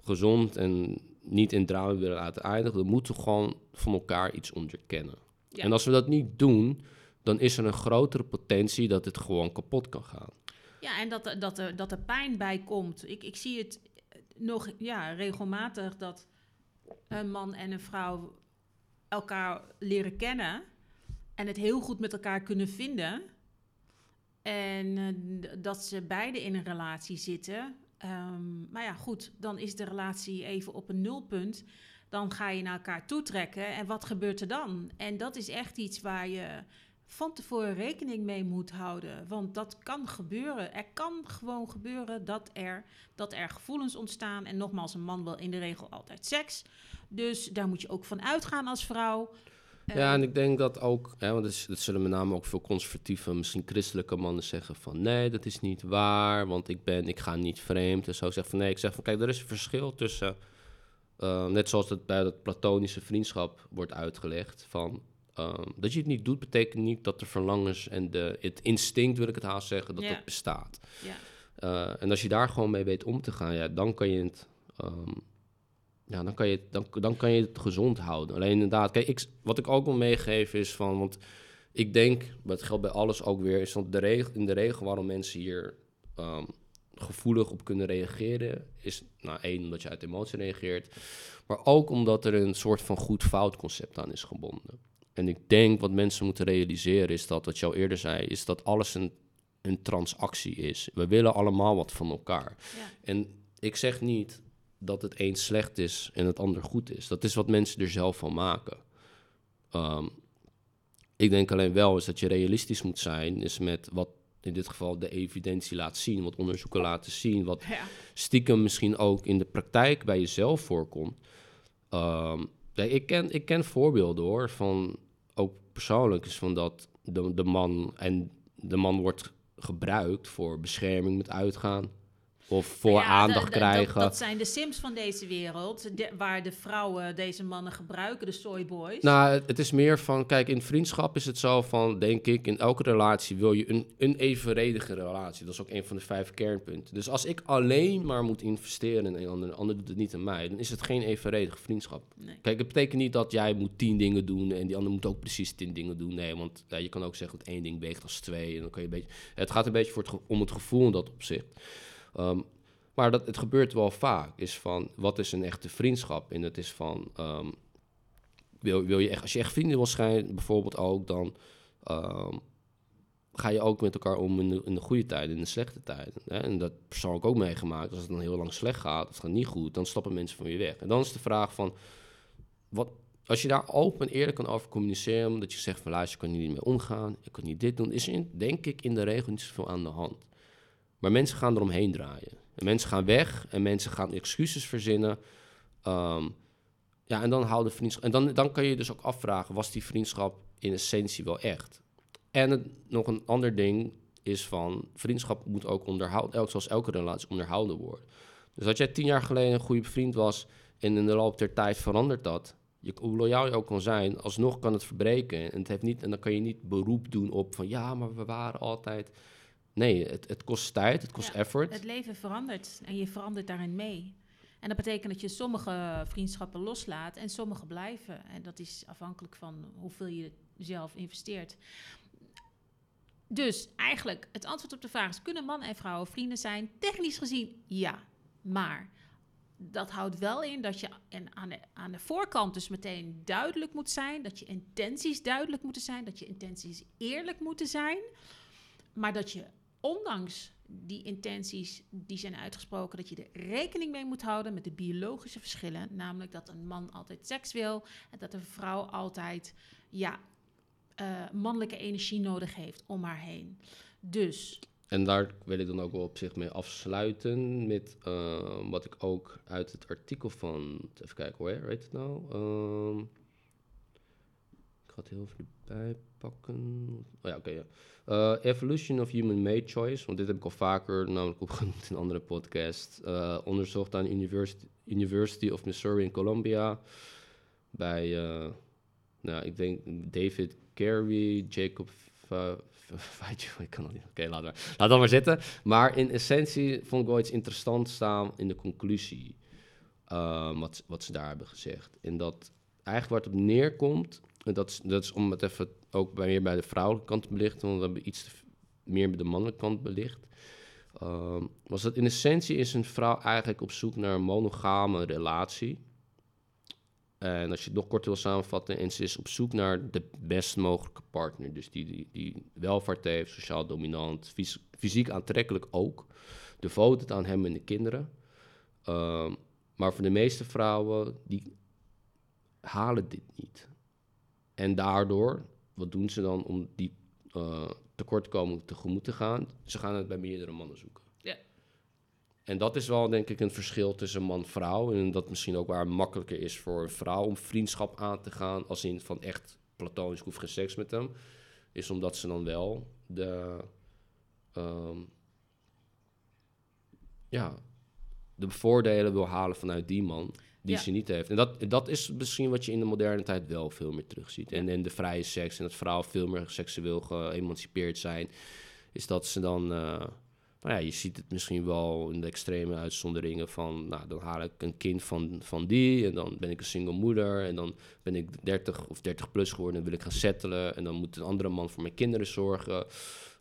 gezond en niet in drama willen laten eindigen, dan moeten we gewoon van elkaar iets onderkennen. Ja. En als we dat niet doen, dan is er een grotere potentie dat het gewoon kapot kan gaan. Ja, en dat, er- dat, er, dat er pijn bij komt. Ik, ik zie het nog ja, regelmatig dat een man en een vrouw elkaar leren kennen en het heel goed met elkaar kunnen vinden. En eh, dat ze beide in een relatie zitten. Ehm, maar ja, goed, dan is de relatie even op een nulpunt. Dan ga je naar elkaar toetrekken. En wat gebeurt er dan? En dat is echt iets waar je van tevoren rekening mee moet houden. Want dat kan gebeuren. Er kan gewoon gebeuren dat er, dat er gevoelens ontstaan. En nogmaals, een man wil in de regel altijd seks. Dus daar moet je ook van uitgaan als vrouw. Ja, Eh, en ik denk dat ook, hè, want dat, dat zullen met name ook veel conservatieve, misschien christelijke mannen zeggen van nee, dat is niet waar, want ik ben, ik ga niet vreemd en zo. Ik zeg van nee, ik zeg van kijk, er is een verschil tussen, eh, net zoals het bij dat platonische vriendschap wordt uitgelegd, van ehm, dat je het niet doet, betekent niet dat de verlangens en de, het instinct, wil ik het haast zeggen, dat dat bestaat. ja. Eh, en als je daar gewoon mee weet om te gaan, ja, dan kan je het, ehm, ja, dan kan je, het- dan, dan kan je het gezond houden. Alleen inderdaad, kijk, ik, wat ik ook wil meegeven is van, want ik denk, het geldt bij alles ook weer, is dat de regel, in de regel waarom mensen hier ehm, gevoelig op kunnen reageren, is nou één, omdat je uit emotie reageert, maar ook omdat er een soort van goed-fout concept aan is gebonden. En ik denk wat mensen moeten realiseren is dat, wat al eerder zei, is dat alles een, een transactie is. We willen allemaal wat van elkaar. ja. En ik zeg niet dat het een slecht is en het ander goed is. Dat is wat mensen er zelf van maken. Ehm, ik denk alleen wel is dat je realistisch moet zijn, is met wat in dit geval de evidentie laat zien, wat onderzoeken laten zien, wat ja. stiekem misschien ook in de praktijk bij jezelf voorkomt. Ehm, ik, ken, ik ken voorbeelden hoor, van ook persoonlijk is van dat de, de man en de man wordt gebruikt voor bescherming met uitgaan of voor Ja, aandacht krijgen. Dat, zijn de sims van deze wereld, de- waar de vrouwen deze mannen gebruiken, de soyboys. Nou, het, is meer van, kijk, in vriendschap is het zo van, denk ik, in elke relatie wil je een, een evenredige relatie. Dat is ook een van de vijf kernpunten. Dus als ik alleen maar moet investeren in een ander, en de ander doet het niet aan mij, dan is het geen evenredige vriendschap. Nee. Kijk, het betekent niet dat jij moet tien dingen doen en die ander moet ook precies tien dingen doen. Nee, want ja, je kan ook zeggen dat één ding weegt als twee. En dan kan je een beetje, het gaat een beetje voor het, om het gevoel in dat opzicht. Ehm, maar dat, het gebeurt wel vaak. Is van, wat is een echte vriendschap? En het is van, ehm, wil, wil je echt, als je echt vrienden wil zijn, bijvoorbeeld ook, dan ehm, ga je ook met elkaar om in de, goede tijden, in de slechte tijden. Hè? En dat persoonlijk ook meegemaakt. Als het dan heel lang slecht gaat, het gaat niet goed, dan stappen mensen van je weg. En dan is de vraag van, wat, als je daar open en eerlijk kan over communiceren, dat je zegt van luister, ik kan hier niet mee omgaan, ik kan niet dit doen, is in, denk ik in de regel niet zoveel aan de hand. Maar mensen gaan eromheen draaien. En mensen gaan weg en mensen gaan excuses verzinnen. Ehm, ja, en dan houden vriendschap. En dan, dan kan je dus ook afvragen: was die vriendschap in essentie wel echt? En nog een ander ding is van: vriendschap moet ook onderhouden, zoals elke relatie onderhouden worden. Dus als jij tien jaar geleden een goede vriend was en in de loop der tijd verandert dat, je, hoe loyaal je ook kan zijn, alsnog kan het verbreken. En, het heeft niet, en dan kan je niet beroep doen op van ja, maar we waren altijd. Nee, het, het kost tijd, het kost Ja, effort. Het leven verandert en je verandert daarin mee. En dat betekent dat je sommige vriendschappen loslaat en sommige blijven. En dat is afhankelijk van hoeveel je zelf investeert. Dus eigenlijk, het antwoord op de vraag is: kunnen man en vrouw vrienden zijn? Technisch gezien ja. Maar dat houdt wel in dat je en aan, de, aan de voorkant dus meteen duidelijk moet zijn. Dat je intenties duidelijk moeten zijn. Dat je intenties eerlijk moeten zijn. Maar dat je ondanks die intenties die zijn uitgesproken, dat je er rekening mee moet houden met de biologische verschillen. Namelijk dat een man altijd seks wil en dat een vrouw altijd ja, eh, mannelijke energie nodig heeft om haar heen. Dus En daar wil ik dan ook wel op zich mee afsluiten met eh, wat ik ook uit het artikel van, even kijken hoor, heet het nou? Ehm, het heel even erbij pakken. Oh ja, oké. Eh, Evolution of Human Made Choice, want dit heb ik al vaker namelijk opgenoemd in andere podcasts. Eh, onderzocht aan University, University of Missouri in Columbia bij, eh, nou, ik denk David Carey, Jacob ik kan het niet. Oké, laat maar. Laat dat maar zitten. Maar in essentie vond ik wel iets interessants staan in de conclusie. wat, wat ze daar hebben gezegd. En dat eigenlijk waar het op neerkomt, dat is, dat is om het even ook bij, meer bij de vrouwelijke kant te belichten, want we hebben iets meer bij de mannelijke kant belicht. Ehm, was dat in essentie is een vrouw eigenlijk op zoek naar een monogame relatie. En als je het nog kort wil samenvatten, en ze is op zoek naar de best mogelijke partner. Dus die, die, welvaart heeft, sociaal dominant, fys- fysiek aantrekkelijk ook. Devoted aan hem en de kinderen. Ehm, maar voor de meeste vrouwen, die halen dit niet. En daardoor, wat doen ze dan om die eh, tekortkoming tegemoet te gaan? Ze gaan het bij meerdere mannen zoeken. Ja. En dat is wel, denk ik, een verschil tussen man en vrouw. En dat misschien ook waar makkelijker is voor een vrouw om vriendschap aan te gaan. Als in van echt platonisch, ik hoef geen seks met hem. Is omdat ze dan wel de... ehm, ja, de voordelen wil halen vanuit die man die Ja. ze niet heeft. En dat, dat is misschien wat je in de moderne tijd wel veel meer terugziet. En in de vrije seks en dat vrouwen veel meer seksueel geëmancipeerd zijn, is dat ze dan... eh, nou ja, je ziet het misschien wel in de extreme uitzonderingen van... nou, dan haal ik een kind van, van die en dan ben ik een single moeder... en dan ben ik 30 of 30 plus geworden en wil ik gaan settelen... en dan moet een andere man voor mijn kinderen zorgen...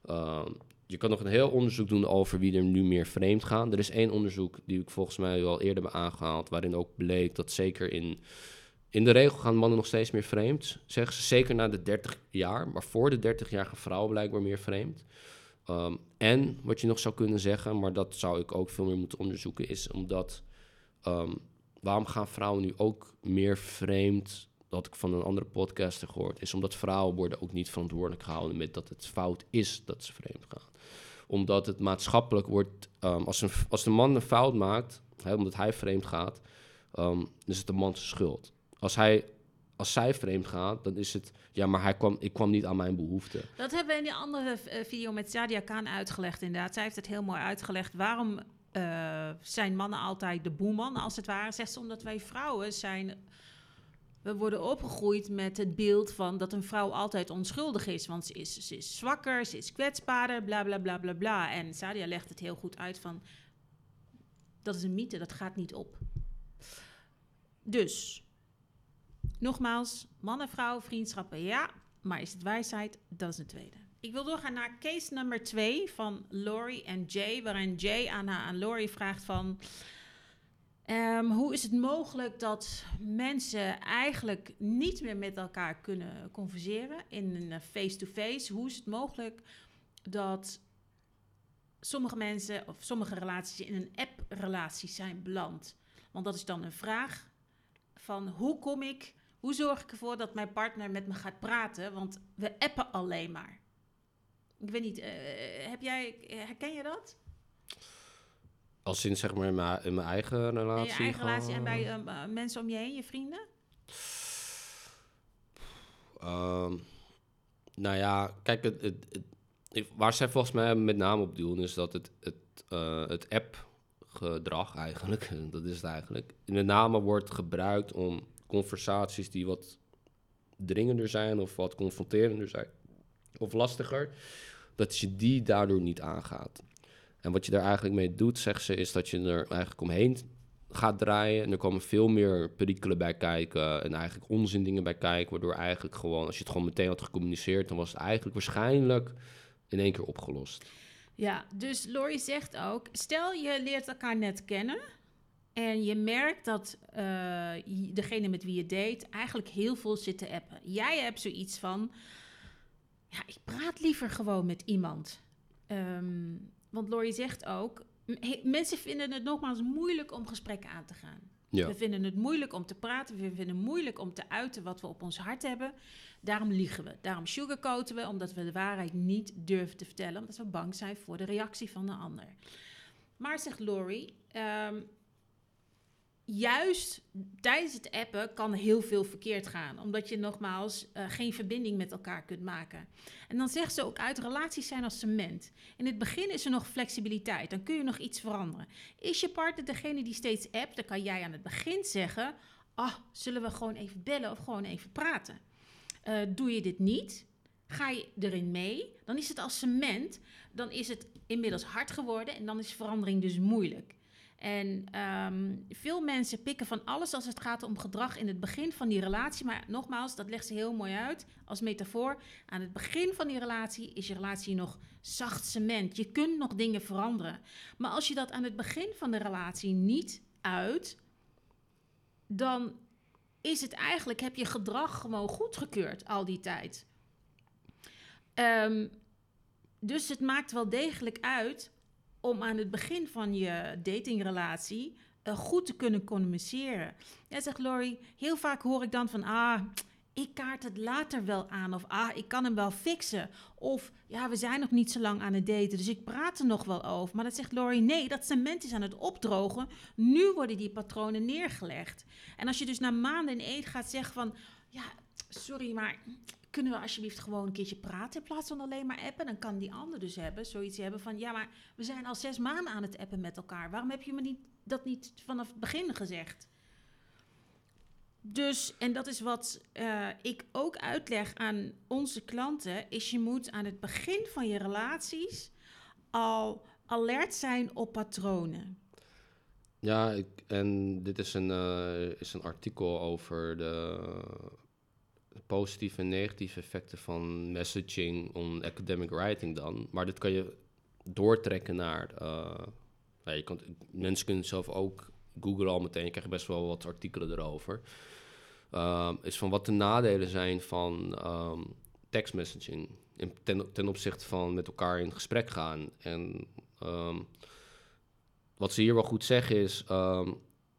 Ehm, je kan nog een heel onderzoek doen over wie er nu meer vreemd gaan. Er is één onderzoek die ik volgens mij al eerder heb aangehaald, waarin ook bleek dat zeker in, in de regel gaan mannen nog steeds meer vreemd. Zeggen ze zeker na de 30 jaar, maar voor de 30 jaar gaan vrouwen blijkbaar meer vreemd. Ehm, en wat je nog zou kunnen zeggen, maar dat zou ik ook veel meer moeten onderzoeken, is omdat ehm, waarom gaan vrouwen nu ook meer vreemd? Dat ik van een andere podcaster gehoord, is omdat vrouwen worden ook niet verantwoordelijk gehouden met dat het fout is dat ze vreemd gaan omdat het maatschappelijk wordt, ehm, als, een, als de man een fout maakt, hè, omdat hij vreemd gaat, dan is het de man zijn schuld. Als, hij, als zij vreemd gaat, dan is het, ja, maar hij kwam, ik kwam niet aan mijn behoeften. Dat hebben we in die andere eh, video met Sadia Khan uitgelegd inderdaad. Zij heeft het heel mooi uitgelegd. Waarom eh, zijn mannen altijd de boeman, als het ware? Zegt ze, omdat wij vrouwen zijn... We worden opgegroeid met het beeld van dat een vrouw altijd onschuldig is. Want ze is, ze is zwakker, ze is kwetsbaarder, bla bla bla bla bla. En Sadia legt het heel goed uit van... Dat is een mythe, dat gaat niet op. Dus, nogmaals, man en vrouw, vriendschappen, ja. Maar is het wijsheid? Dat is een tweede. Ik wil doorgaan naar case nummer twee van Laurie en Jay. Waarin Jay aan, haar, aan Laurie vraagt van... ehm, hoe is het mogelijk dat mensen eigenlijk niet meer met elkaar kunnen converseren in een eh, face-to-face? Hoe is het mogelijk dat sommige mensen of sommige relaties in een app-relatie zijn beland? Want dat is dan een vraag van hoe kom ik, hoe zorg ik ervoor dat mijn partner met me gaat praten? Want we appen alleen maar. Ik weet niet, eh, heb jij, herken je dat? Als in, zeg maar, in mijn, in mijn eigen In relatie. je eigen relatie en bij eh, mensen om je heen, je vrienden? Ehm, nou ja, kijk, het, het, waar zij volgens mij met name op doen, is dat het, het, eh, het app-gedrag eigenlijk, dat is het eigenlijk, met name wordt gebruikt om conversaties die wat dringender zijn of wat confronterender zijn of lastiger, dat je die daardoor niet aangaat. En wat je daar eigenlijk mee doet, zegt ze, is dat je er eigenlijk omheen gaat draaien. En er komen veel meer perikelen bij kijken en eigenlijk onzin dingen bij kijken, waardoor eigenlijk gewoon, als je het gewoon meteen had gecommuniceerd, dan was het eigenlijk waarschijnlijk in één keer opgelost. Ja, dus Laurie zegt ook: stel je leert elkaar net kennen en je merkt dat eh, degene met wie je date eigenlijk heel veel zit te appen. Jij hebt zoiets van: ja, ik praat liever gewoon met iemand. Ehm, want Laurie zegt ook: he- mensen vinden het nogmaals moeilijk om gesprekken aan te gaan. Ja, We vinden het moeilijk om te praten. We vinden het moeilijk om te uiten wat we op ons hart hebben. Daarom liegen we. Daarom sugarcoaten we. Omdat we de waarheid niet durven te vertellen. Omdat we bang zijn voor de reactie van de ander. Maar, zegt Laurie... ehm, juist tijdens het appen kan heel veel verkeerd gaan. Omdat je nogmaals eh, geen verbinding met elkaar kunt maken. En dan zegt ze ook uit, relaties zijn als cement. In het begin is er nog flexibiliteit. Dan kun je nog iets veranderen. Is je partner degene die steeds appt, dan kan jij aan het begin zeggen... Ah, zullen we gewoon even bellen of gewoon even praten? Eh, doe je dit niet, ga je erin mee, dan is het als cement. Dan is het inmiddels hard geworden en dan is verandering dus moeilijk. En ehm, veel mensen pikken van alles als het gaat om gedrag in het begin van die relatie. Maar nogmaals, dat legt ze heel mooi uit als metafoor. Aan het begin van die relatie is je relatie nog zacht cement. Je kunt nog dingen veranderen. Maar als je dat aan het begin van de relatie niet uit, dan is het eigenlijk, heb je gedrag gewoon goedgekeurd al die tijd. Ehm, dus het maakt wel degelijk uit om aan het begin van je datingrelatie uh, goed te kunnen communiceren. Ja, zegt Laurie, heel vaak hoor ik dan van, ah, ik kaart het later wel aan. Of, ah, ik kan hem wel fixen. Of, ja, we zijn nog niet zo lang aan het daten, dus ik praat er nog wel over. Maar dat zegt Laurie, nee, dat cement is aan het opdrogen. Nu worden die patronen neergelegd. En als je dus na maanden in één gaat zeggen van, ja, sorry, maar kunnen we alsjeblieft gewoon een keertje praten in plaats van alleen maar appen? Dan kan die ander dus hebben, zoiets hebben van, ja, maar we zijn al zes maanden aan het appen met elkaar. Waarom heb je me niet, dat niet vanaf het begin gezegd? Dus, en dat is wat uh, ik ook uitleg aan onze klanten, is je moet aan het begin van je relaties al alert zijn op patronen. Ja, ik, en dit is een, uh, is een artikel over de positieve en negatieve effecten van messaging on academic writing dan. Maar dit kan je doortrekken naar. Uh, je kan, mensen kunnen zelf ook googlen al meteen. Je krijgt best wel wat artikelen erover. Um, is van wat de nadelen zijn van um, text messaging. In, ten, ten opzichte van met elkaar in gesprek gaan. En um, wat ze hier wel goed zeggen is.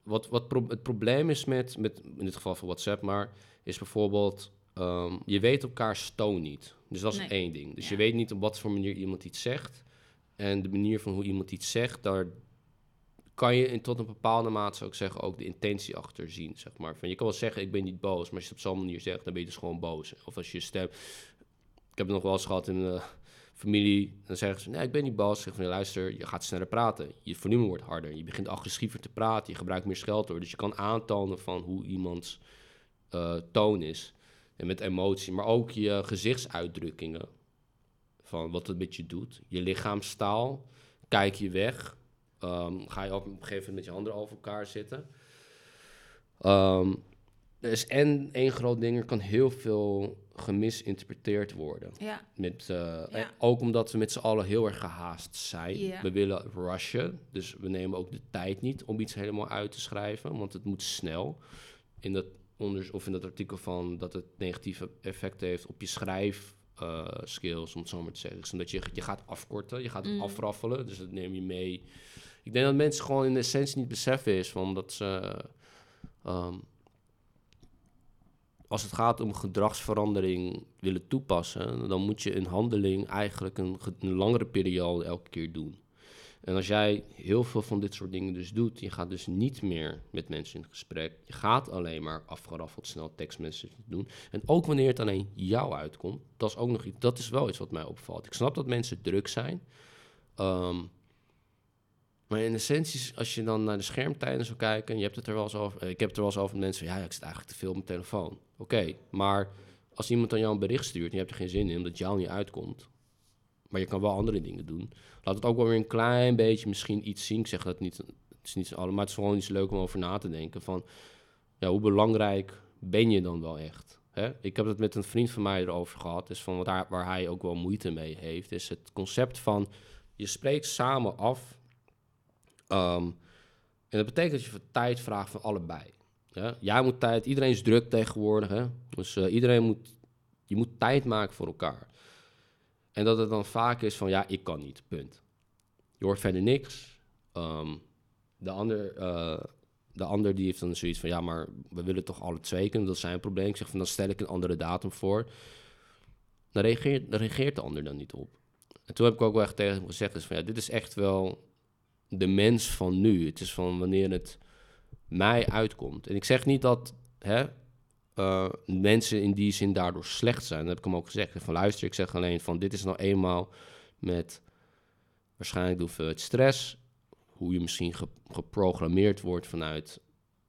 wat, wat het probleem is met, met, in dit geval van WhatsApp, maar is bijvoorbeeld Um, je weet elkaars toon niet. Dus dat is één ding. Dus je weet niet op wat voor manier iemand iets zegt. En de manier van hoe iemand iets zegt, daar kan je in tot een bepaalde mate, zou ik zeggen, ook de intentie achter zien. Zeg maar. van, je kan wel zeggen, ik ben niet boos, maar als je het op zo'n manier zegt, dan ben je dus gewoon boos. Of als je stem... Ik heb het nog wel eens gehad in de familie, dan zeggen ze, nee, ik ben niet boos. Zeg van, luister, je gaat sneller praten. Je volume wordt harder. Je begint agressiever te praten. Je gebruikt meer scheldwoorden. Dus je kan aantonen van hoe iemands uh, toon is. En met emotie, maar ook je gezichtsuitdrukkingen. Van wat het met je doet. Je lichaamstaal. Kijk je weg. Um, ga je op een gegeven moment met je handen over elkaar zitten. Um, is en één groot ding, er kan heel veel gemisinterpreteerd worden. Ja. Met, uh, ja. Ook omdat we met z'n allen heel erg gehaast zijn. Ja. We willen rushen, dus we nemen ook de tijd niet om iets helemaal uit te schrijven, want het moet snel. In dat of in dat artikel van dat het negatieve effecten heeft op je schrijf. Uh, skills, om het zo maar te zeggen. Omdat je, je gaat afkorten, je gaat het mm. afraffelen, dus dat neem je mee. Ik denk dat mensen gewoon in de essentie niet beseffen is, van dat ze... Um, als het gaat om gedragsverandering willen toepassen, dan moet je een handeling eigenlijk een, een langere periode elke keer doen. En als jij heel veel van dit soort dingen dus doet, je gaat dus niet meer met mensen in gesprek. Je gaat alleen maar afgeraffeld snel tekstmessages doen. En ook wanneer het alleen jou uitkomt, dat is ook nog iets, dat is wel iets wat mij opvalt. Ik snap dat mensen druk zijn. Um, maar in essentie, als je dan naar de schermtijden zou kijken, en je hebt het er wel eens over, ik heb er wel eens over met mensen ja, ik zit eigenlijk te veel op mijn telefoon. Oké, maar als iemand aan jou een bericht stuurt en je hebt er geen zin in, omdat jou niet uitkomt, maar je kan wel andere dingen doen. Laat het ook wel weer een klein beetje misschien iets zien. Ik zeg dat niet, het is niet allemaal, maar het is gewoon iets leuk om over na te denken. Van, ja, hoe belangrijk ben je dan wel echt? Hè? Ik heb het met een vriend van mij erover gehad. Dus van wat waar hij ook wel moeite mee heeft, is het concept van je spreekt samen af. Um, en dat betekent dat je tijd vraagt van allebei. Ja? Jij moet tijd, iedereen is druk tegenwoordig. Hè? Dus uh, iedereen moet, je moet tijd maken voor elkaar. En dat het dan vaak is van, ja, ik kan niet, punt. Je hoort verder niks. Ehm, de, ander, uh, de ander die heeft dan zoiets van, ja, maar we willen toch alle twee kunnen, dat is zijn probleem. Ik zeg van, dan stel ik een andere datum voor. Dan reageert, reageert de ander dan niet op. En toen heb ik ook wel echt tegen hem gezegd, is van, ja, dit is echt wel de mens van nu. Het is van wanneer het mij uitkomt. En ik zeg niet dat hè, uh, mensen in die zin daardoor slecht zijn. Dat heb ik hem ook gezegd. Van luister, ik zeg alleen van dit is nou eenmaal met waarschijnlijk de hoeveelheid stress, hoe je misschien geprogrammeerd wordt vanuit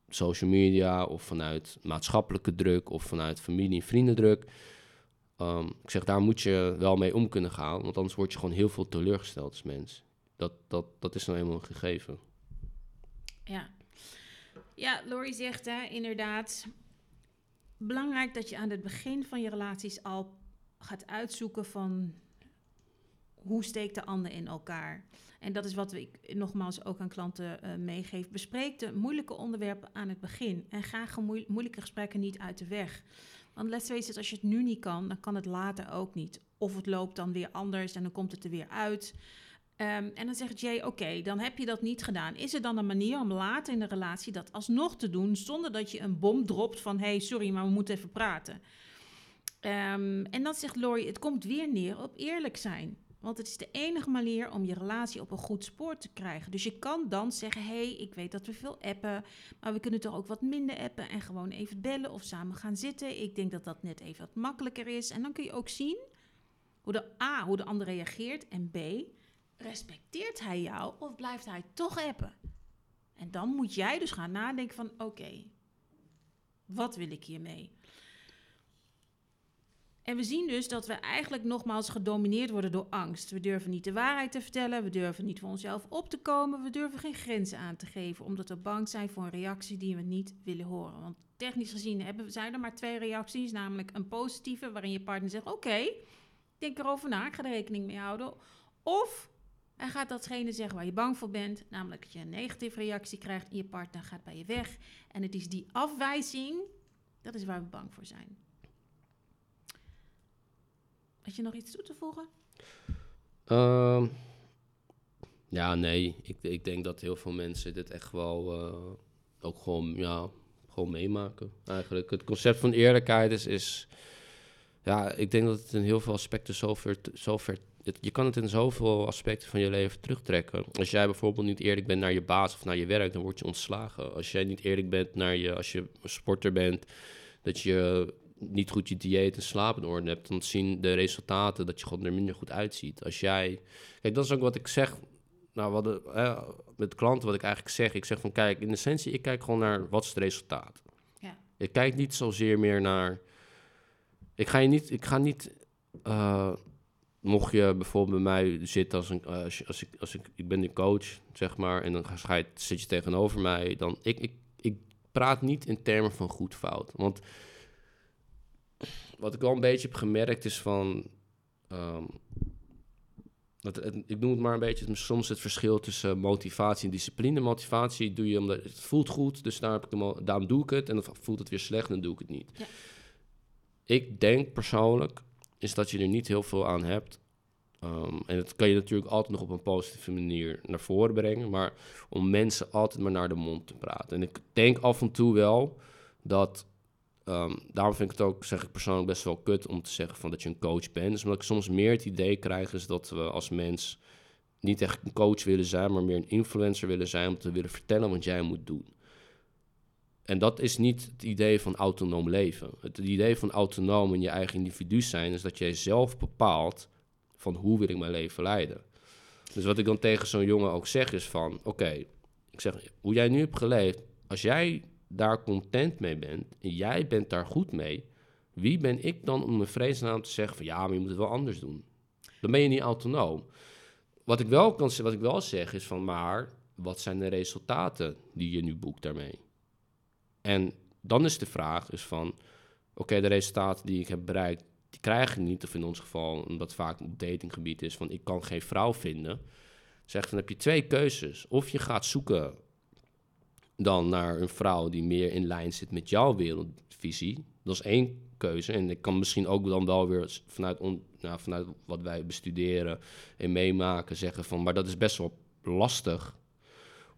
social media of vanuit maatschappelijke druk of vanuit familie- en vriendendruk. Um, ik zeg, daar moet je wel mee om kunnen gaan, want anders word je gewoon heel veel teleurgesteld als mens. Dat, dat, dat is nou eenmaal een gegeven. Ja. Ja, Lori zegt hè, inderdaad. Belangrijk dat je aan het begin van je relaties al gaat uitzoeken van hoe steekt de ander in elkaar. En dat is wat ik nogmaals ook aan klanten uh, meegeef. Bespreek de moeilijke onderwerpen aan het begin. En ga moeilijke gesprekken niet uit de weg. Want let's face it, als je het nu niet kan, dan kan het later ook niet. Of het loopt dan weer anders en dan komt het er weer uit. Um, en dan zegt Jay, oké, dan heb je dat niet gedaan. Is er dan een manier om later in de relatie dat alsnog te doen... zonder dat je een bom dropt van... hey, sorry, maar we moeten even praten. Um, en dan zegt Laurie, het komt weer neer op eerlijk zijn. Want het is de enige manier om je relatie op een goed spoor te krijgen. Dus je kan dan zeggen: hé, hey, ik weet dat we veel appen, maar we kunnen toch ook wat minder appen en gewoon even bellen of samen gaan zitten. Ik denk dat dat net even wat makkelijker is. En dan kun je ook zien hoe de A, hoe de ander reageert en B, respecteert hij jou of blijft hij toch appen? En dan moet jij dus gaan nadenken van oké, wat wil ik hiermee? En we zien dus dat we eigenlijk nogmaals gedomineerd worden door angst. We durven niet de waarheid te vertellen, we durven niet voor onszelf op te komen, we durven geen grenzen aan te geven, omdat we bang zijn voor een reactie die we niet willen horen. Want technisch gezien hebben, zijn er maar twee reacties, namelijk een positieve, waarin je partner zegt: Oké, denk erover na, ik ga er rekening mee houden. Of hij gaat datgene zeggen waar je bang voor bent, namelijk dat je een negatieve reactie krijgt en je partner gaat bij je weg. En het is die afwijzing, dat is waar we bang voor zijn. Had je nog iets toe te voegen? Uh, ja, nee. Ik, ik denk dat heel veel mensen dit echt wel uh, ook gewoon, ja, gewoon meemaken. Eigenlijk. Het concept van eerlijkheid is, is. Ja, ik denk dat het in heel veel aspecten zover, je kan het in zoveel aspecten van je leven terugtrekken. Als jij bijvoorbeeld niet eerlijk bent naar je baas of naar je werk, dan word je ontslagen. Als jij niet eerlijk bent naar je, als je een sporter bent, dat je niet goed je dieet en slaap in orde hebt, dan zien de resultaten dat je gewoon er minder goed uitziet. Als jij, kijk, dat is ook wat ik zeg. Nou, wat eh, met klanten, wat ik eigenlijk zeg. Ik zeg van, kijk, in essentie, ik kijk gewoon naar wat is het resultaat. Ja. Ik kijk niet zozeer meer naar. Ik ga je niet, ik ga niet. Uh, mocht je bijvoorbeeld bij mij zitten als een, uh, als, als, ik, als ik, ik ben de coach, zeg maar, en dan ga je, zit je tegenover mij, dan ik, ik, ik praat niet in termen van goed fout. Want wat ik wel een beetje heb gemerkt is van. Um, dat, ik noem het maar een beetje soms het verschil tussen motivatie en discipline. Motivatie doe je omdat het voelt goed, dus daar heb ik hem, daarom doe ik het. En dan voelt het weer slecht, dan doe ik het niet. Ja. Ik denk persoonlijk is dat je er niet heel veel aan hebt. Um, en dat kan je natuurlijk altijd nog op een positieve manier naar voren brengen. Maar om mensen altijd maar naar de mond te praten. En ik denk af en toe wel dat Um, daarom vind ik het ook, zeg ik persoonlijk, best wel kut om te zeggen van dat je een coach bent. Dus omdat ik soms meer het idee krijg is dat we als mens niet echt een coach willen zijn, maar meer een influencer willen zijn om te willen vertellen wat jij moet doen. En dat is niet het idee van autonoom leven. Het idee van autonoom en je eigen individu zijn is dat jij zelf bepaalt van hoe wil ik mijn leven leiden. Dus wat ik dan tegen zo'n jongen ook zeg is van, oké, ik zeg, hoe jij nu hebt geleefd, als jij daar content mee bent en jij bent daar goed mee, wie ben ik dan om een vreesnaam te zeggen van ja, maar je moet het wel anders doen? Dan ben je niet autonoom. Wat ik wel kan wat ik wel zeg is van maar wat zijn de resultaten die je nu boekt daarmee? En dan is de vraag dus van oké, de resultaten die ik heb bereikt, die krijg ik niet. Of in ons geval, omdat vaak op datinggebied is van ik kan geen vrouw vinden. Zeg, dan heb je twee keuzes. Of je gaat zoeken dan naar een vrouw die meer in lijn zit met jouw wereldvisie. Dat is één keuze. En ik kan misschien ook dan wel weer vanuit, nou, vanuit wat wij bestuderen en meemaken zeggen van, maar dat is best wel lastig.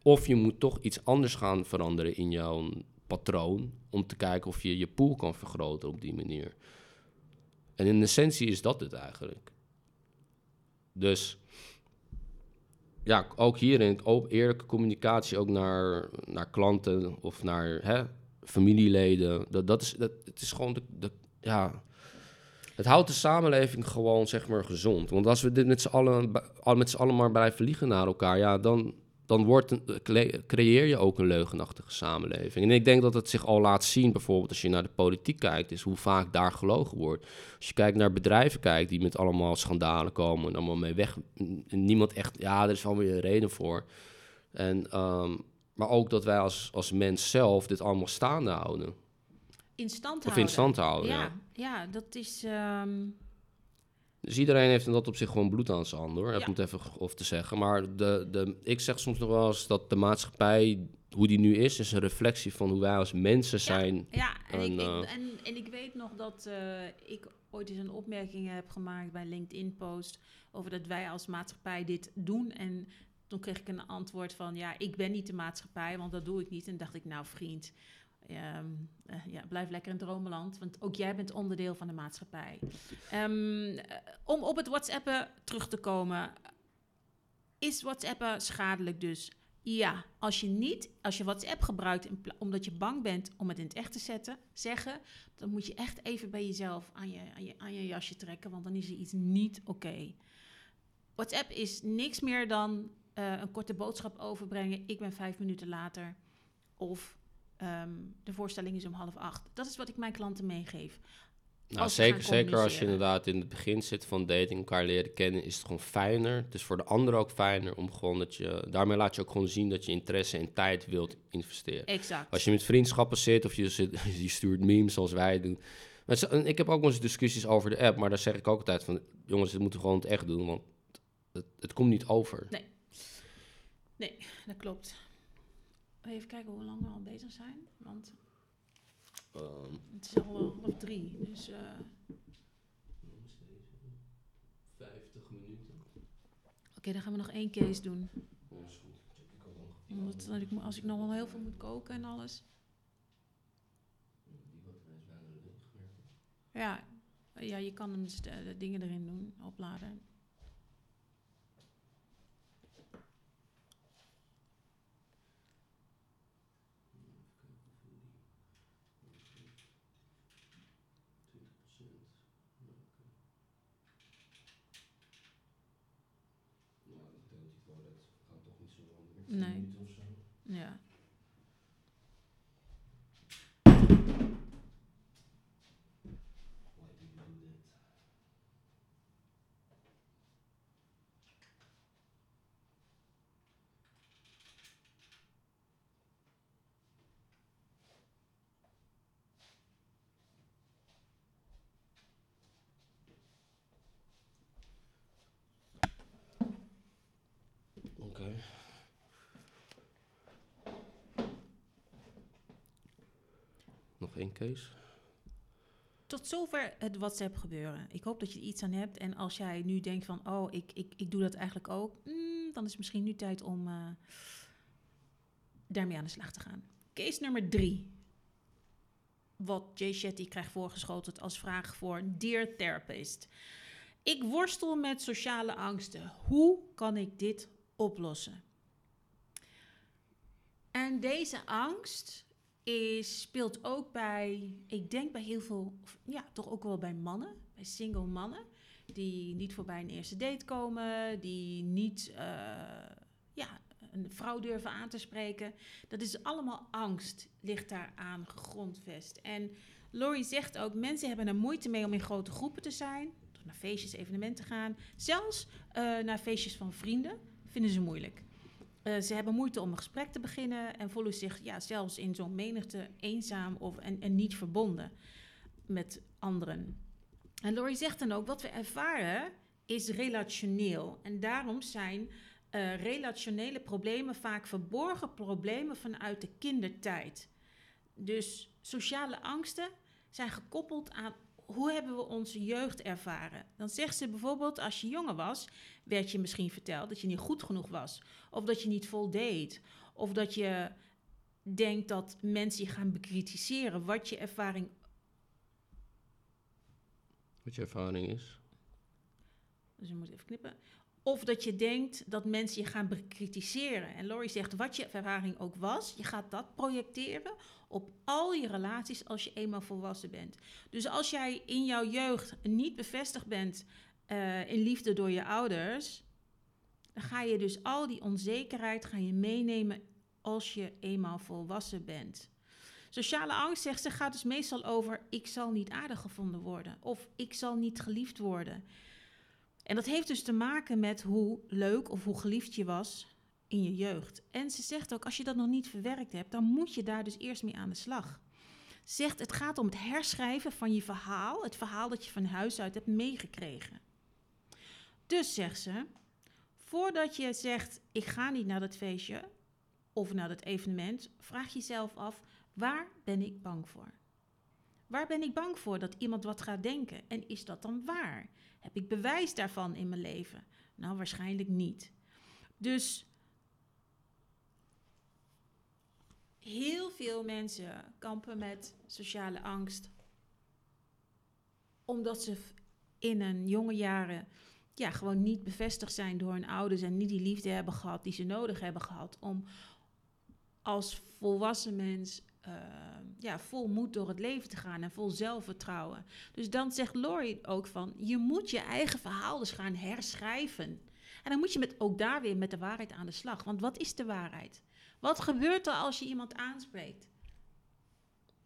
Of je moet toch iets anders gaan veranderen in jouw patroon om te kijken of je je pool kan vergroten op die manier. En in essentie is dat het eigenlijk. Dus ja, ook hierin ook eerlijke communicatie ook naar, naar klanten of naar hè, familieleden. Dat, dat is, dat, het is gewoon de, ja, het houdt de samenleving gewoon zeg maar gezond. Want als we dit met z'n allen, met z'n allen maar blijven liegen naar elkaar, ja, dan, dan wordt creëer je ook een leugenachtige samenleving. En ik denk dat het zich al laat zien, bijvoorbeeld als je naar de politiek kijkt, is hoe vaak daar gelogen wordt. Als je kijkt naar bedrijven kijkt die met allemaal schandalen komen en allemaal mee weg. Niemand echt, ja, er is wel weer een reden voor. En, um, maar ook dat wij als, als mens zelf dit allemaal staande houden. In stand Of houden. in stand houden, ja. Ja, ja, dat is... ehm, Dus iedereen heeft in dat op zich gewoon bloed aan zijn handen, hoor. Dat Ja. moet even of te zeggen. Maar de, de, ik zeg soms nog wel eens dat de maatschappij, hoe die nu is, is een reflectie van hoe wij als mensen zijn. Ja, en, En, ik, ik- eh, en, en ik weet nog dat eh, ik ooit eens een opmerking heb gemaakt bij LinkedIn-post over dat wij als maatschappij dit doen. En toen kreeg ik een antwoord van, ja, ik ben niet de maatschappij, want dat doe ik niet. En dacht ik, nou vriend, ehm, eh, ja, blijf lekker in dromenland, want ook jij bent onderdeel van de maatschappij. Ehm, eh, om op het WhatsAppen terug te komen, is WhatsAppen schadelijk dus? Ja, als je niet, als je WhatsApp gebruikt omdat je bang bent om het in het echt te zetten, zeggen, dan moet je echt even bij jezelf aan je, aan je, aan je jasje trekken, want dan is er iets niet oké. WhatsApp is niks meer dan eh, een korte boodschap overbrengen. Ik ben vijf minuten later. Of ehm, de voorstelling is om half acht. Dat is wat ik mijn klanten meegeef. Nou, Als zeker, zeker als je inderdaad in het begin zit van dating, elkaar leren kennen, is het gewoon fijner. Het is voor de ander ook fijner om gewoon dat je... Daarmee laat je ook gewoon zien dat je interesse en tijd wilt investeren. Exact. Als je met vriendschappen zit of je, zit, je stuurt memes zoals wij doen. Maar ik heb ook eens discussies over de app, maar daar zeg ik ook altijd van... Jongens, dit moeten we gewoon het echt doen, want het, het komt niet over. Nee, dat klopt. Even kijken hoe lang we al bezig zijn. Want Ehm, het is al eh, half drie. Dus eh, 50 minuten. oké, dan gaan we nog één case doen. Ja, is goed. Omdat dat ik, als ik nog wel heel veel moet koken en alles. Ja, ja je kan hem dus de, de dingen erin doen, opladen. Ja, ik denk dat je het wel redt. We gaan toch niet zo lang. Nee. Minuten of zo. Ja. Why do you do that? Oké. Nog één case? Tot zover het WhatsApp gebeuren. Ik hoop dat je er iets aan hebt. En als jij nu denkt van, oh, ik, ik, ik doe dat eigenlijk ook. mm, dan is misschien nu tijd om eh, daarmee aan de slag te gaan. Case nummer drie. Wat Jay Shetty krijgt voorgeschoteld als vraag voor Dear Therapist. Ik worstel met sociale angsten. Hoe kan ik dit oplossen? En deze angst is, speelt ook bij, ik denk bij heel veel, ja, toch ook wel bij mannen, bij single mannen, die niet voorbij een eerste date komen, die niet eh, ja, een vrouw durven aan te spreken. Dat is allemaal angst, ligt daar aan gegrondvest. En Laurie zegt ook, mensen hebben er moeite mee om in grote groepen te zijn, naar feestjes, evenementen gaan, zelfs eh, naar feestjes van vrienden, vinden ze moeilijk. Eh, ze hebben moeite om een gesprek te beginnen en voelen zich ja, zelfs in zo'n menigte eenzaam of, en, en niet verbonden met anderen. En Laurie zegt dan ook, wat we ervaren is relationeel. En daarom zijn eh, relationele problemen vaak verborgen problemen vanuit de kindertijd. Dus sociale angsten zijn gekoppeld aan hoe hebben we onze jeugd ervaren. Dan zegt ze bijvoorbeeld, als je jonger was, werd je misschien verteld dat je niet goed genoeg was. Of dat je niet voldeed. Of dat je denkt dat mensen je gaan bekritiseren wat je ervaring. Wat je ervaring is? Dus je moet even knippen. Of dat je denkt dat mensen je gaan bekritiseren. En Laurie zegt, wat je ervaring ook was, je gaat dat projecteren op al je relaties als je eenmaal volwassen bent. Dus als jij in jouw jeugd niet bevestigd bent eh, in liefde door je ouders, dan ga je dus al die onzekerheid ga je meenemen als je eenmaal volwassen bent. Sociale angst, zegt ze, gaat dus meestal over ik zal niet aardig gevonden worden of ik zal niet geliefd worden. En dat heeft dus te maken met hoe leuk of hoe geliefd je was in je jeugd. En ze zegt ook, als je dat nog niet verwerkt hebt, dan moet je daar dus eerst mee aan de slag. Ze zegt, het gaat om het herschrijven van je verhaal, het verhaal dat je van huis uit hebt meegekregen. Dus zegt ze, voordat je zegt, ik ga niet naar dat feestje of naar dat evenement, vraag jezelf af, waar ben ik bang voor? Waar ben ik bang voor dat iemand wat gaat denken? En is dat dan waar? Heb ik bewijs daarvan in mijn leven? Nou, waarschijnlijk niet. Dus heel veel mensen kampen met sociale angst. Omdat ze in hun jonge jaren ja, gewoon niet bevestigd zijn door hun ouders en niet die liefde hebben gehad die ze nodig hebben gehad om als volwassen mens uh, ja, vol moed door het leven te gaan en vol zelfvertrouwen. Dus dan zegt Laurie ook van, je moet je eigen verhaal dus gaan herschrijven. En dan moet je met, ook daar weer met de waarheid aan de slag. Want wat is de waarheid? Wat gebeurt er als je iemand aanspreekt?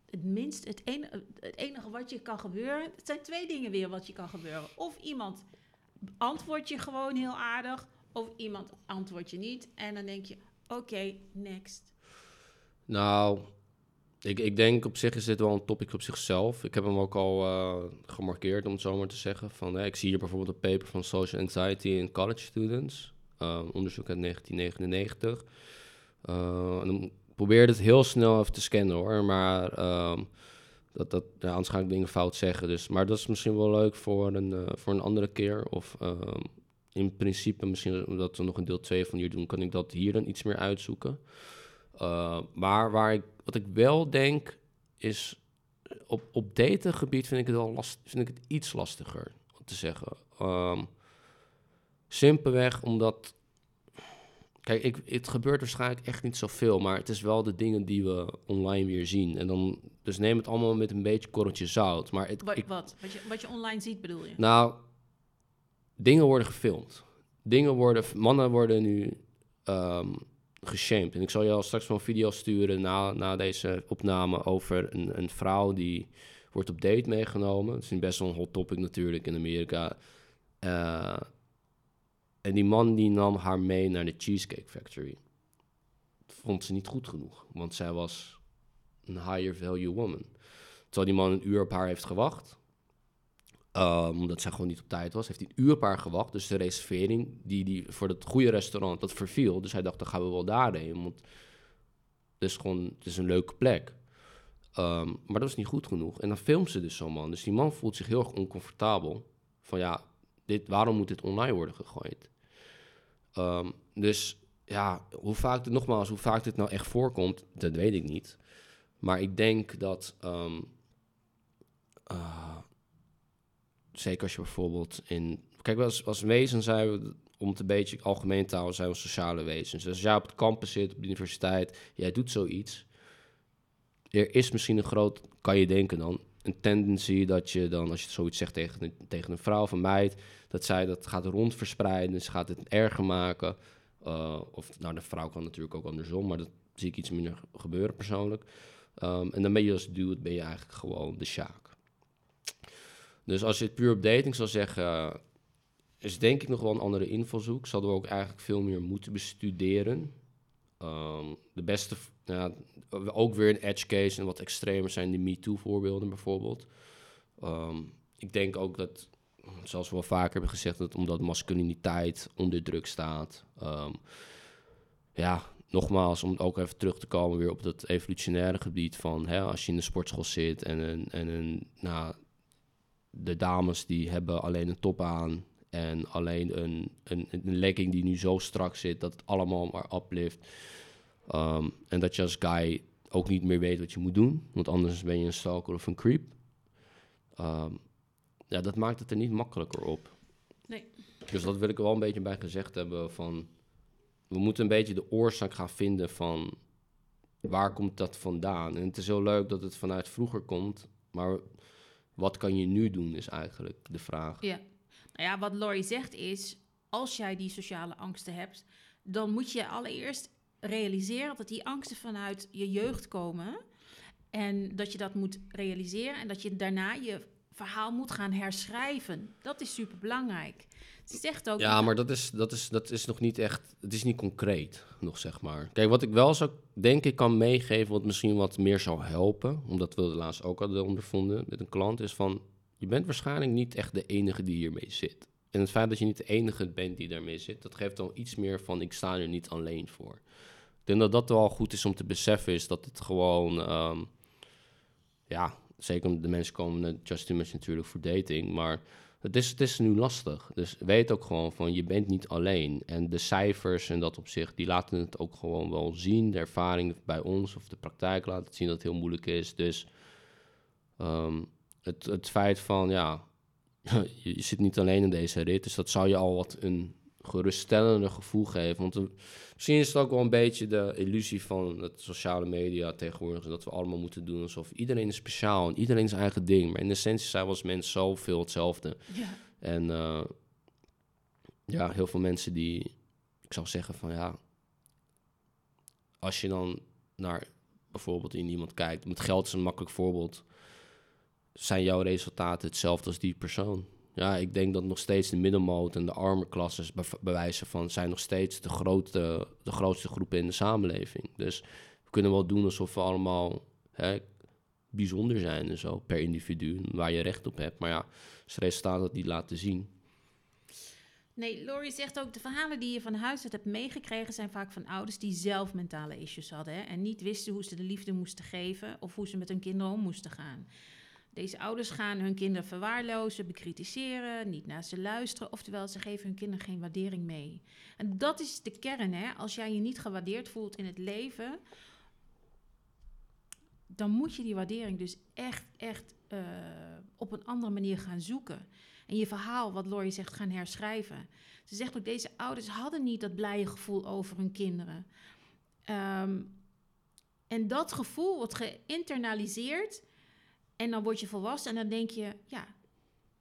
Het minst, het enige, het enige wat je kan gebeuren, het zijn twee dingen weer wat je kan gebeuren. Of iemand antwoordt je gewoon heel aardig, of iemand antwoordt je niet. En dan denk je, oké, next. Nou, ik, ik denk op zich is dit wel een topic op zichzelf. Ik heb hem ook al uh, gemarkeerd, om het zo maar te zeggen. Van, ik zie hier bijvoorbeeld een paper van Social Anxiety in College Students. Uh, onderzoek uit 1999. Uh, en dan probeer het heel snel even te scannen hoor. Maar ehm, dat, dat, ja, ik dingen fout zeggen. Dus, maar dat is misschien wel leuk voor een, voor een andere keer. Of ehm, in principe, misschien omdat we nog een deel 2 van hier doen, kan ik dat hier dan iets meer uitzoeken. Maar waar ik, wat ik wel denk, is op, op datengebied vind ik het wel last, vind ik het iets lastiger om te zeggen. Um, simpelweg omdat Kijk, ik, het gebeurt waarschijnlijk echt niet zoveel, maar het is wel de dingen die we online weer zien. En dan, dus neem het allemaal met een beetje korreltje zout. Maar het, wat, wat? Wat, je, wat je online ziet bedoel je? Nou, dingen worden gefilmd. Dingen worden, mannen worden nu um, geshamed. En ik zal je al straks wel een video sturen na, na deze opname over een, een vrouw die wordt op date meegenomen. Het is best wel een hot topic natuurlijk in Amerika. Uh, en die man die nam haar mee naar de Cheesecake Factory. vond ze niet goed genoeg, want zij was een higher value woman. Terwijl die man een uur op haar heeft gewacht. Um, omdat zij gewoon niet op tijd was, heeft hij een uur op haar gewacht. Dus de reservering die, die voor het goede restaurant, dat verviel. Dus hij dacht, dan gaan we wel daarheen. Want het is gewoon het is een leuke plek. Um, maar dat was niet goed genoeg. En dan filmt ze dus zo'n man. Dus die man voelt zich heel erg oncomfortabel. Van ja, dit, waarom moet dit online worden gegooid? Um, dus ja, hoe vaak dit, nogmaals, hoe vaak dit nou echt voorkomt, dat weet ik niet. Maar ik denk dat, uh, zeker als je bijvoorbeeld in... Kijk, als, als wezen zijn we, om het een beetje algemeen te houden, zijn we sociale wezens. Dus als jij op het campus zit, op de universiteit, jij doet zoiets... Er is misschien een groot, kan je denken dan, een tendency dat je dan, als je zoiets zegt tegen een, tegen een vrouw van meid, dat zij dat gaat rondverspreiden, ze gaat het erger maken. Uh, of nou, de vrouw kan natuurlijk ook andersom, maar dat zie ik iets minder gebeuren persoonlijk. Um, en dan ben je als dude, ben je eigenlijk gewoon de sjaak. Dus als je het puur op dating zou zeggen, is denk ik nog wel een andere invalshoek. Zouden we ook eigenlijk veel meer moeten bestuderen. Um, de beste, ja, ook weer een edge case en wat extremer zijn de MeToo-voorbeelden bijvoorbeeld. Um, ik denk ook dat, zoals we wel vaker hebben gezegd, dat omdat masculiniteit onder druk staat. Um, ja, nogmaals, om ook even terug te komen weer op dat evolutionaire gebied van hè, als je in de sportschool zit en, een, en een, nou, de dames die hebben alleen een top aan en alleen een, een, een legging die nu zo strak zit dat het allemaal maar uplift. Um, en dat je als guy ook niet meer weet wat je moet doen, want anders ben je een stalker of een creep. Um, ja, dat maakt het er niet makkelijker op. Nee. Dus dat wil ik er wel een beetje bij gezegd hebben van... We moeten een beetje de oorzaak gaan vinden van... Waar komt dat vandaan? En het is heel leuk dat het vanuit vroeger komt, maar wat kan je nu doen is eigenlijk de vraag. Ja. Nou ja, wat Laurie zegt is, als jij die sociale angsten hebt, dan moet je allereerst realiseren dat die angsten vanuit je jeugd komen. En dat je dat moet realiseren en dat je daarna je verhaal moet gaan herschrijven. Dat is super belangrijk. Ze zegt ook. Ja, maar dat is, dat, is, dat is nog niet echt. Het is niet concreet nog, zeg maar. Kijk, wat ik wel zou denk ik kan meegeven, wat misschien wat meer zou helpen, omdat we het laatst ook hadden ondervonden met een klant, is van je bent waarschijnlijk niet echt de enige die hiermee zit. En het feit dat je niet de enige bent die daarmee zit, dat geeft dan iets meer van ik sta er niet alleen voor. Ik denk dat dat wel goed is om te beseffen, is dat het gewoon, ehm, ja, zeker de mensen komen naar Just Image natuurlijk voor dating, maar het is, het is nu lastig. Dus weet ook gewoon van, je bent niet alleen. En de cijfers en dat op zich, die laten het ook gewoon wel zien. De ervaring bij ons of de praktijk laat het zien dat het heel moeilijk is. Dus ehm, het, het feit van, ja, je, zit niet alleen in deze rit. Dus dat zou je al wat een geruststellender gevoel geven. Want misschien is het ook wel een beetje de illusie van het sociale media tegenwoordig. Dat we allemaal moeten doen alsof iedereen is speciaal en iedereen zijn eigen ding. Maar in essentie zijn we als mensen zoveel hetzelfde. Ja. En uh, ja, heel veel mensen die, ik zou zeggen van ja, als je dan naar bijvoorbeeld in iemand kijkt, met geld is een makkelijk voorbeeld, zijn jouw resultaten hetzelfde als die persoon? Ja, ik denk dat nog steeds de middenmoot en de arme klasses bewijzen van zijn nog steeds de, grote, de grootste groepen in de samenleving. Dus we kunnen wel doen alsof we allemaal hè, bijzonder zijn en zo per individu, waar je recht op hebt. Maar ja, als resultaten dat niet laten zien. Nee, Laurie zegt ook, de verhalen die je van huis uit hebt meegekregen zijn vaak van ouders die zelf mentale issues hadden hè, en niet wisten hoe ze de liefde moesten geven of hoe ze met hun kinderen om moesten gaan. Deze ouders gaan hun kinderen verwaarlozen, bekritiseren, niet naar ze luisteren, oftewel ze geven hun kinderen geen waardering mee. En dat is de kern, hè? Als jij je niet gewaardeerd voelt in het leven, dan moet je die waardering dus echt, echt uh, op een andere manier gaan zoeken. En je verhaal, wat Lori zegt, gaan herschrijven. Ze zegt ook, deze ouders hadden niet dat blije gevoel over hun kinderen. Um, en dat gevoel wordt geïnternaliseerd en dan word je volwassen en dan denk je, ja,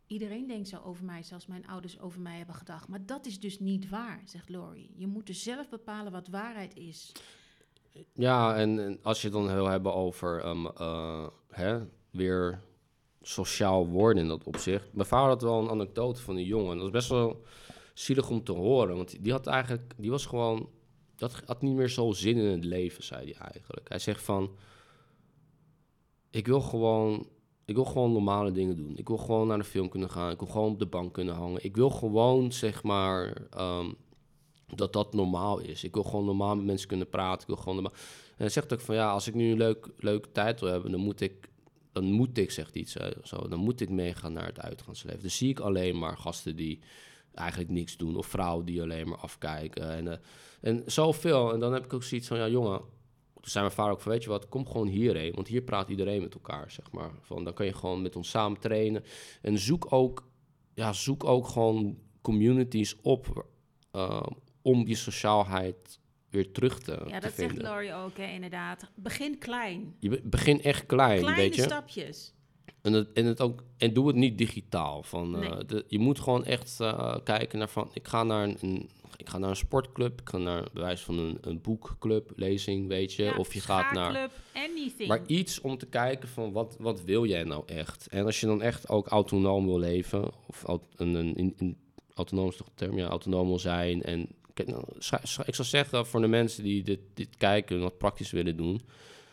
iedereen denkt zo over mij, zoals mijn ouders over mij hebben gedacht. Maar dat is dus niet waar, zegt Laurie. Je moet dus zelf bepalen wat waarheid is. Ja, en, als je dan wil hebben over um, uh, hè, weer sociaal worden in dat opzicht. Mijn vader had wel een anekdote van een jongen. Dat is best wel zielig om te horen. Want die had eigenlijk, die was gewoon, dat had niet meer zo zin in het leven, zei hij eigenlijk. Hij zegt van ik wil gewoon, ik wil gewoon normale dingen doen. Ik wil gewoon naar de film kunnen gaan. Ik wil gewoon op de bank kunnen hangen. Ik wil gewoon, zeg maar, ehm, dat dat normaal is. Ik wil gewoon normaal met mensen kunnen praten. Ik wil gewoon normaal... En hij zegt ook van, ja, als ik nu een leuk, leuke tijd wil hebben, dan moet ik, dan moet ik, zegt iets, zo, dan moet ik meegaan naar het uitgaansleven. Dus zie ik alleen maar gasten die eigenlijk niks doen. Of vrouwen die alleen maar afkijken. En, uh, en zoveel. En dan heb ik ook zoiets van, ja jongen, toen zei mijn vader ook van, weet je wat, kom gewoon hierheen. Want hier praat iedereen met elkaar, zeg maar. Van, dan kan je gewoon met ons samen trainen. En zoek ook, ja, zoek ook gewoon communities op uh, om je sociaalheid weer terug te Ja, dat zegt Laurie ook, hè, inderdaad. Begin klein. Je begin echt klein, Kleine weet je. stapjes. En, het, en, het ook, en doe het niet digitaal. Van, uh, de, je moet gewoon echt uh, kijken naar van... Ik ga naar een, een ik ga naar een sportclub, ik ga naar bewijs van een, een boekclub, lezing, weet je. of je gaat naar. anything. Maar iets om te kijken van wat, wat wil jij nou echt? En als je dan echt ook autonoom wil leven, of een, een, een, een autonoom is toch term, ja, autonoom wil zijn. En nou, ik zou zeggen voor de mensen die dit, dit kijken en wat praktisch willen doen.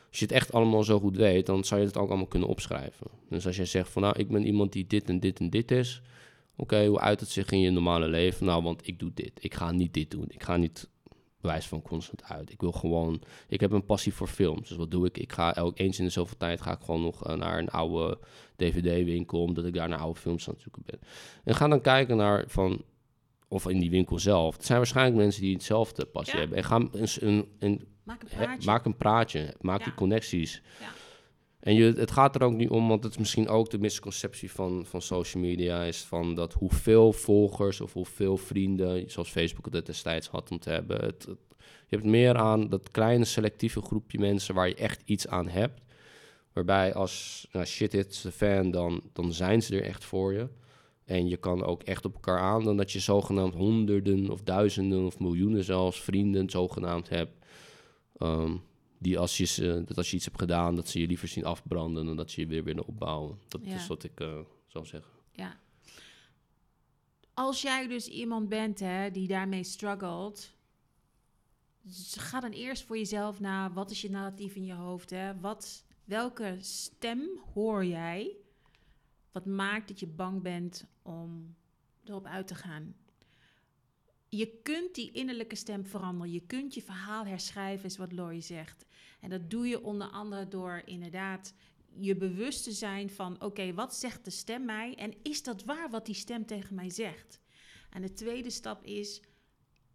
Als je het echt allemaal zo goed weet, dan zou je het ook allemaal kunnen opschrijven. Dus als jij zegt van nou, ik ben iemand die dit en dit en dit is Oké, hoe uit het zich in je normale leven? Nou, want ik doe dit. Ik ga niet dit doen. Ik ga niet bewijs van constant uit. Ik wil gewoon... Ik heb een passie voor films. Dus wat doe ik? Ik ga elk eens in de zoveel tijd ga ik gewoon nog uh, naar een oude dvd-winkel... omdat ik daar naar oude films aan het zoeken ben. En ga dan kijken naar van... Of in die winkel zelf. Het zijn waarschijnlijk mensen die hetzelfde passie ja. hebben. En ga een, een, een, maak een praatje. He, maak, een praatje, maak ja. die connecties. Ja. En je, het gaat er ook niet om, want het is misschien ook de misconceptie van, van social media, is van dat hoeveel volgers of hoeveel vrienden, zoals Facebook het destijds had om te hebben. Je hebt meer aan dat kleine selectieve groepje mensen waar je echt iets aan hebt. Waarbij als nou, shit is de fan, dan, dan zijn ze er echt voor je. En je kan ook echt op elkaar aan dan dat je zogenaamd honderden of duizenden of miljoenen zelfs vrienden zogenaamd hebt. Um, die als je, uh, dat als je iets hebt gedaan, dat ze je liever zien afbranden dan dat ze je weer willen opbouwen. Dat Ja. is wat ik, eh, zo zeggen. Ja. Als jij dus iemand bent hè, die daarmee struggelt, ga dan eerst voor jezelf na. Wat is je narratief in je hoofd? Hè? Wat, welke stem hoor jij? Wat maakt dat je bang bent om erop uit te gaan? Je kunt die innerlijke stem veranderen. Je kunt je verhaal herschrijven, is wat Lori zegt. En dat doe je onder andere door inderdaad je bewust te zijn van: oké, wat zegt de stem mij? En is dat waar wat die stem tegen mij zegt? En de tweede stap is: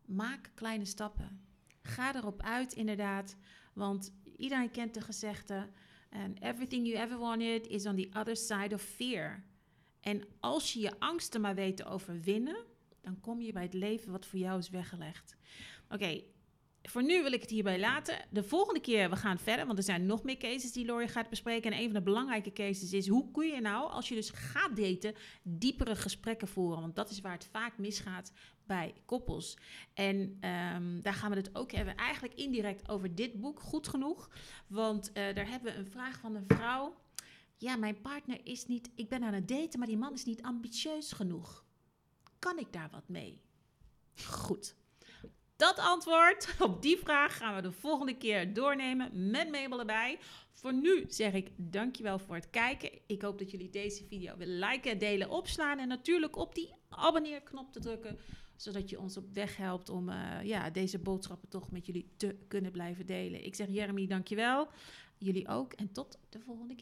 maak kleine stappen. Ga erop uit, inderdaad. Want iedereen kent de gezegde: and everything you ever wanted is on the other side of fear. En als je je angsten maar weet te overwinnen, dan kom je bij het leven wat voor jou is weggelegd. Oké, voor nu wil ik het hierbij laten. De volgende keer, we gaan verder, want er zijn nog meer cases die Lori gaat bespreken. En een van de belangrijke cases is, hoe kun je nou, als je dus gaat daten, diepere gesprekken voeren? Want dat is waar het vaak misgaat bij koppels. En ehm, daar gaan we het ook hebben, eigenlijk indirect over dit boek, goed genoeg. Want eh, daar hebben we een vraag van een vrouw. Ja, mijn partner is niet, ik ben aan het daten, maar die man is niet ambitieus genoeg. Kan ik daar wat mee? Goed. Dat antwoord op die vraag gaan we de volgende keer doornemen met Mabel erbij. Voor nu zeg ik dankjewel voor het kijken. Ik hoop dat jullie deze video willen liken, delen, opslaan en natuurlijk op die abonneerknop te drukken. Zodat je ons op weg helpt om eh, ja, deze boodschappen toch met jullie te kunnen blijven delen. Ik zeg Jeremy dankjewel. Jullie ook en tot de volgende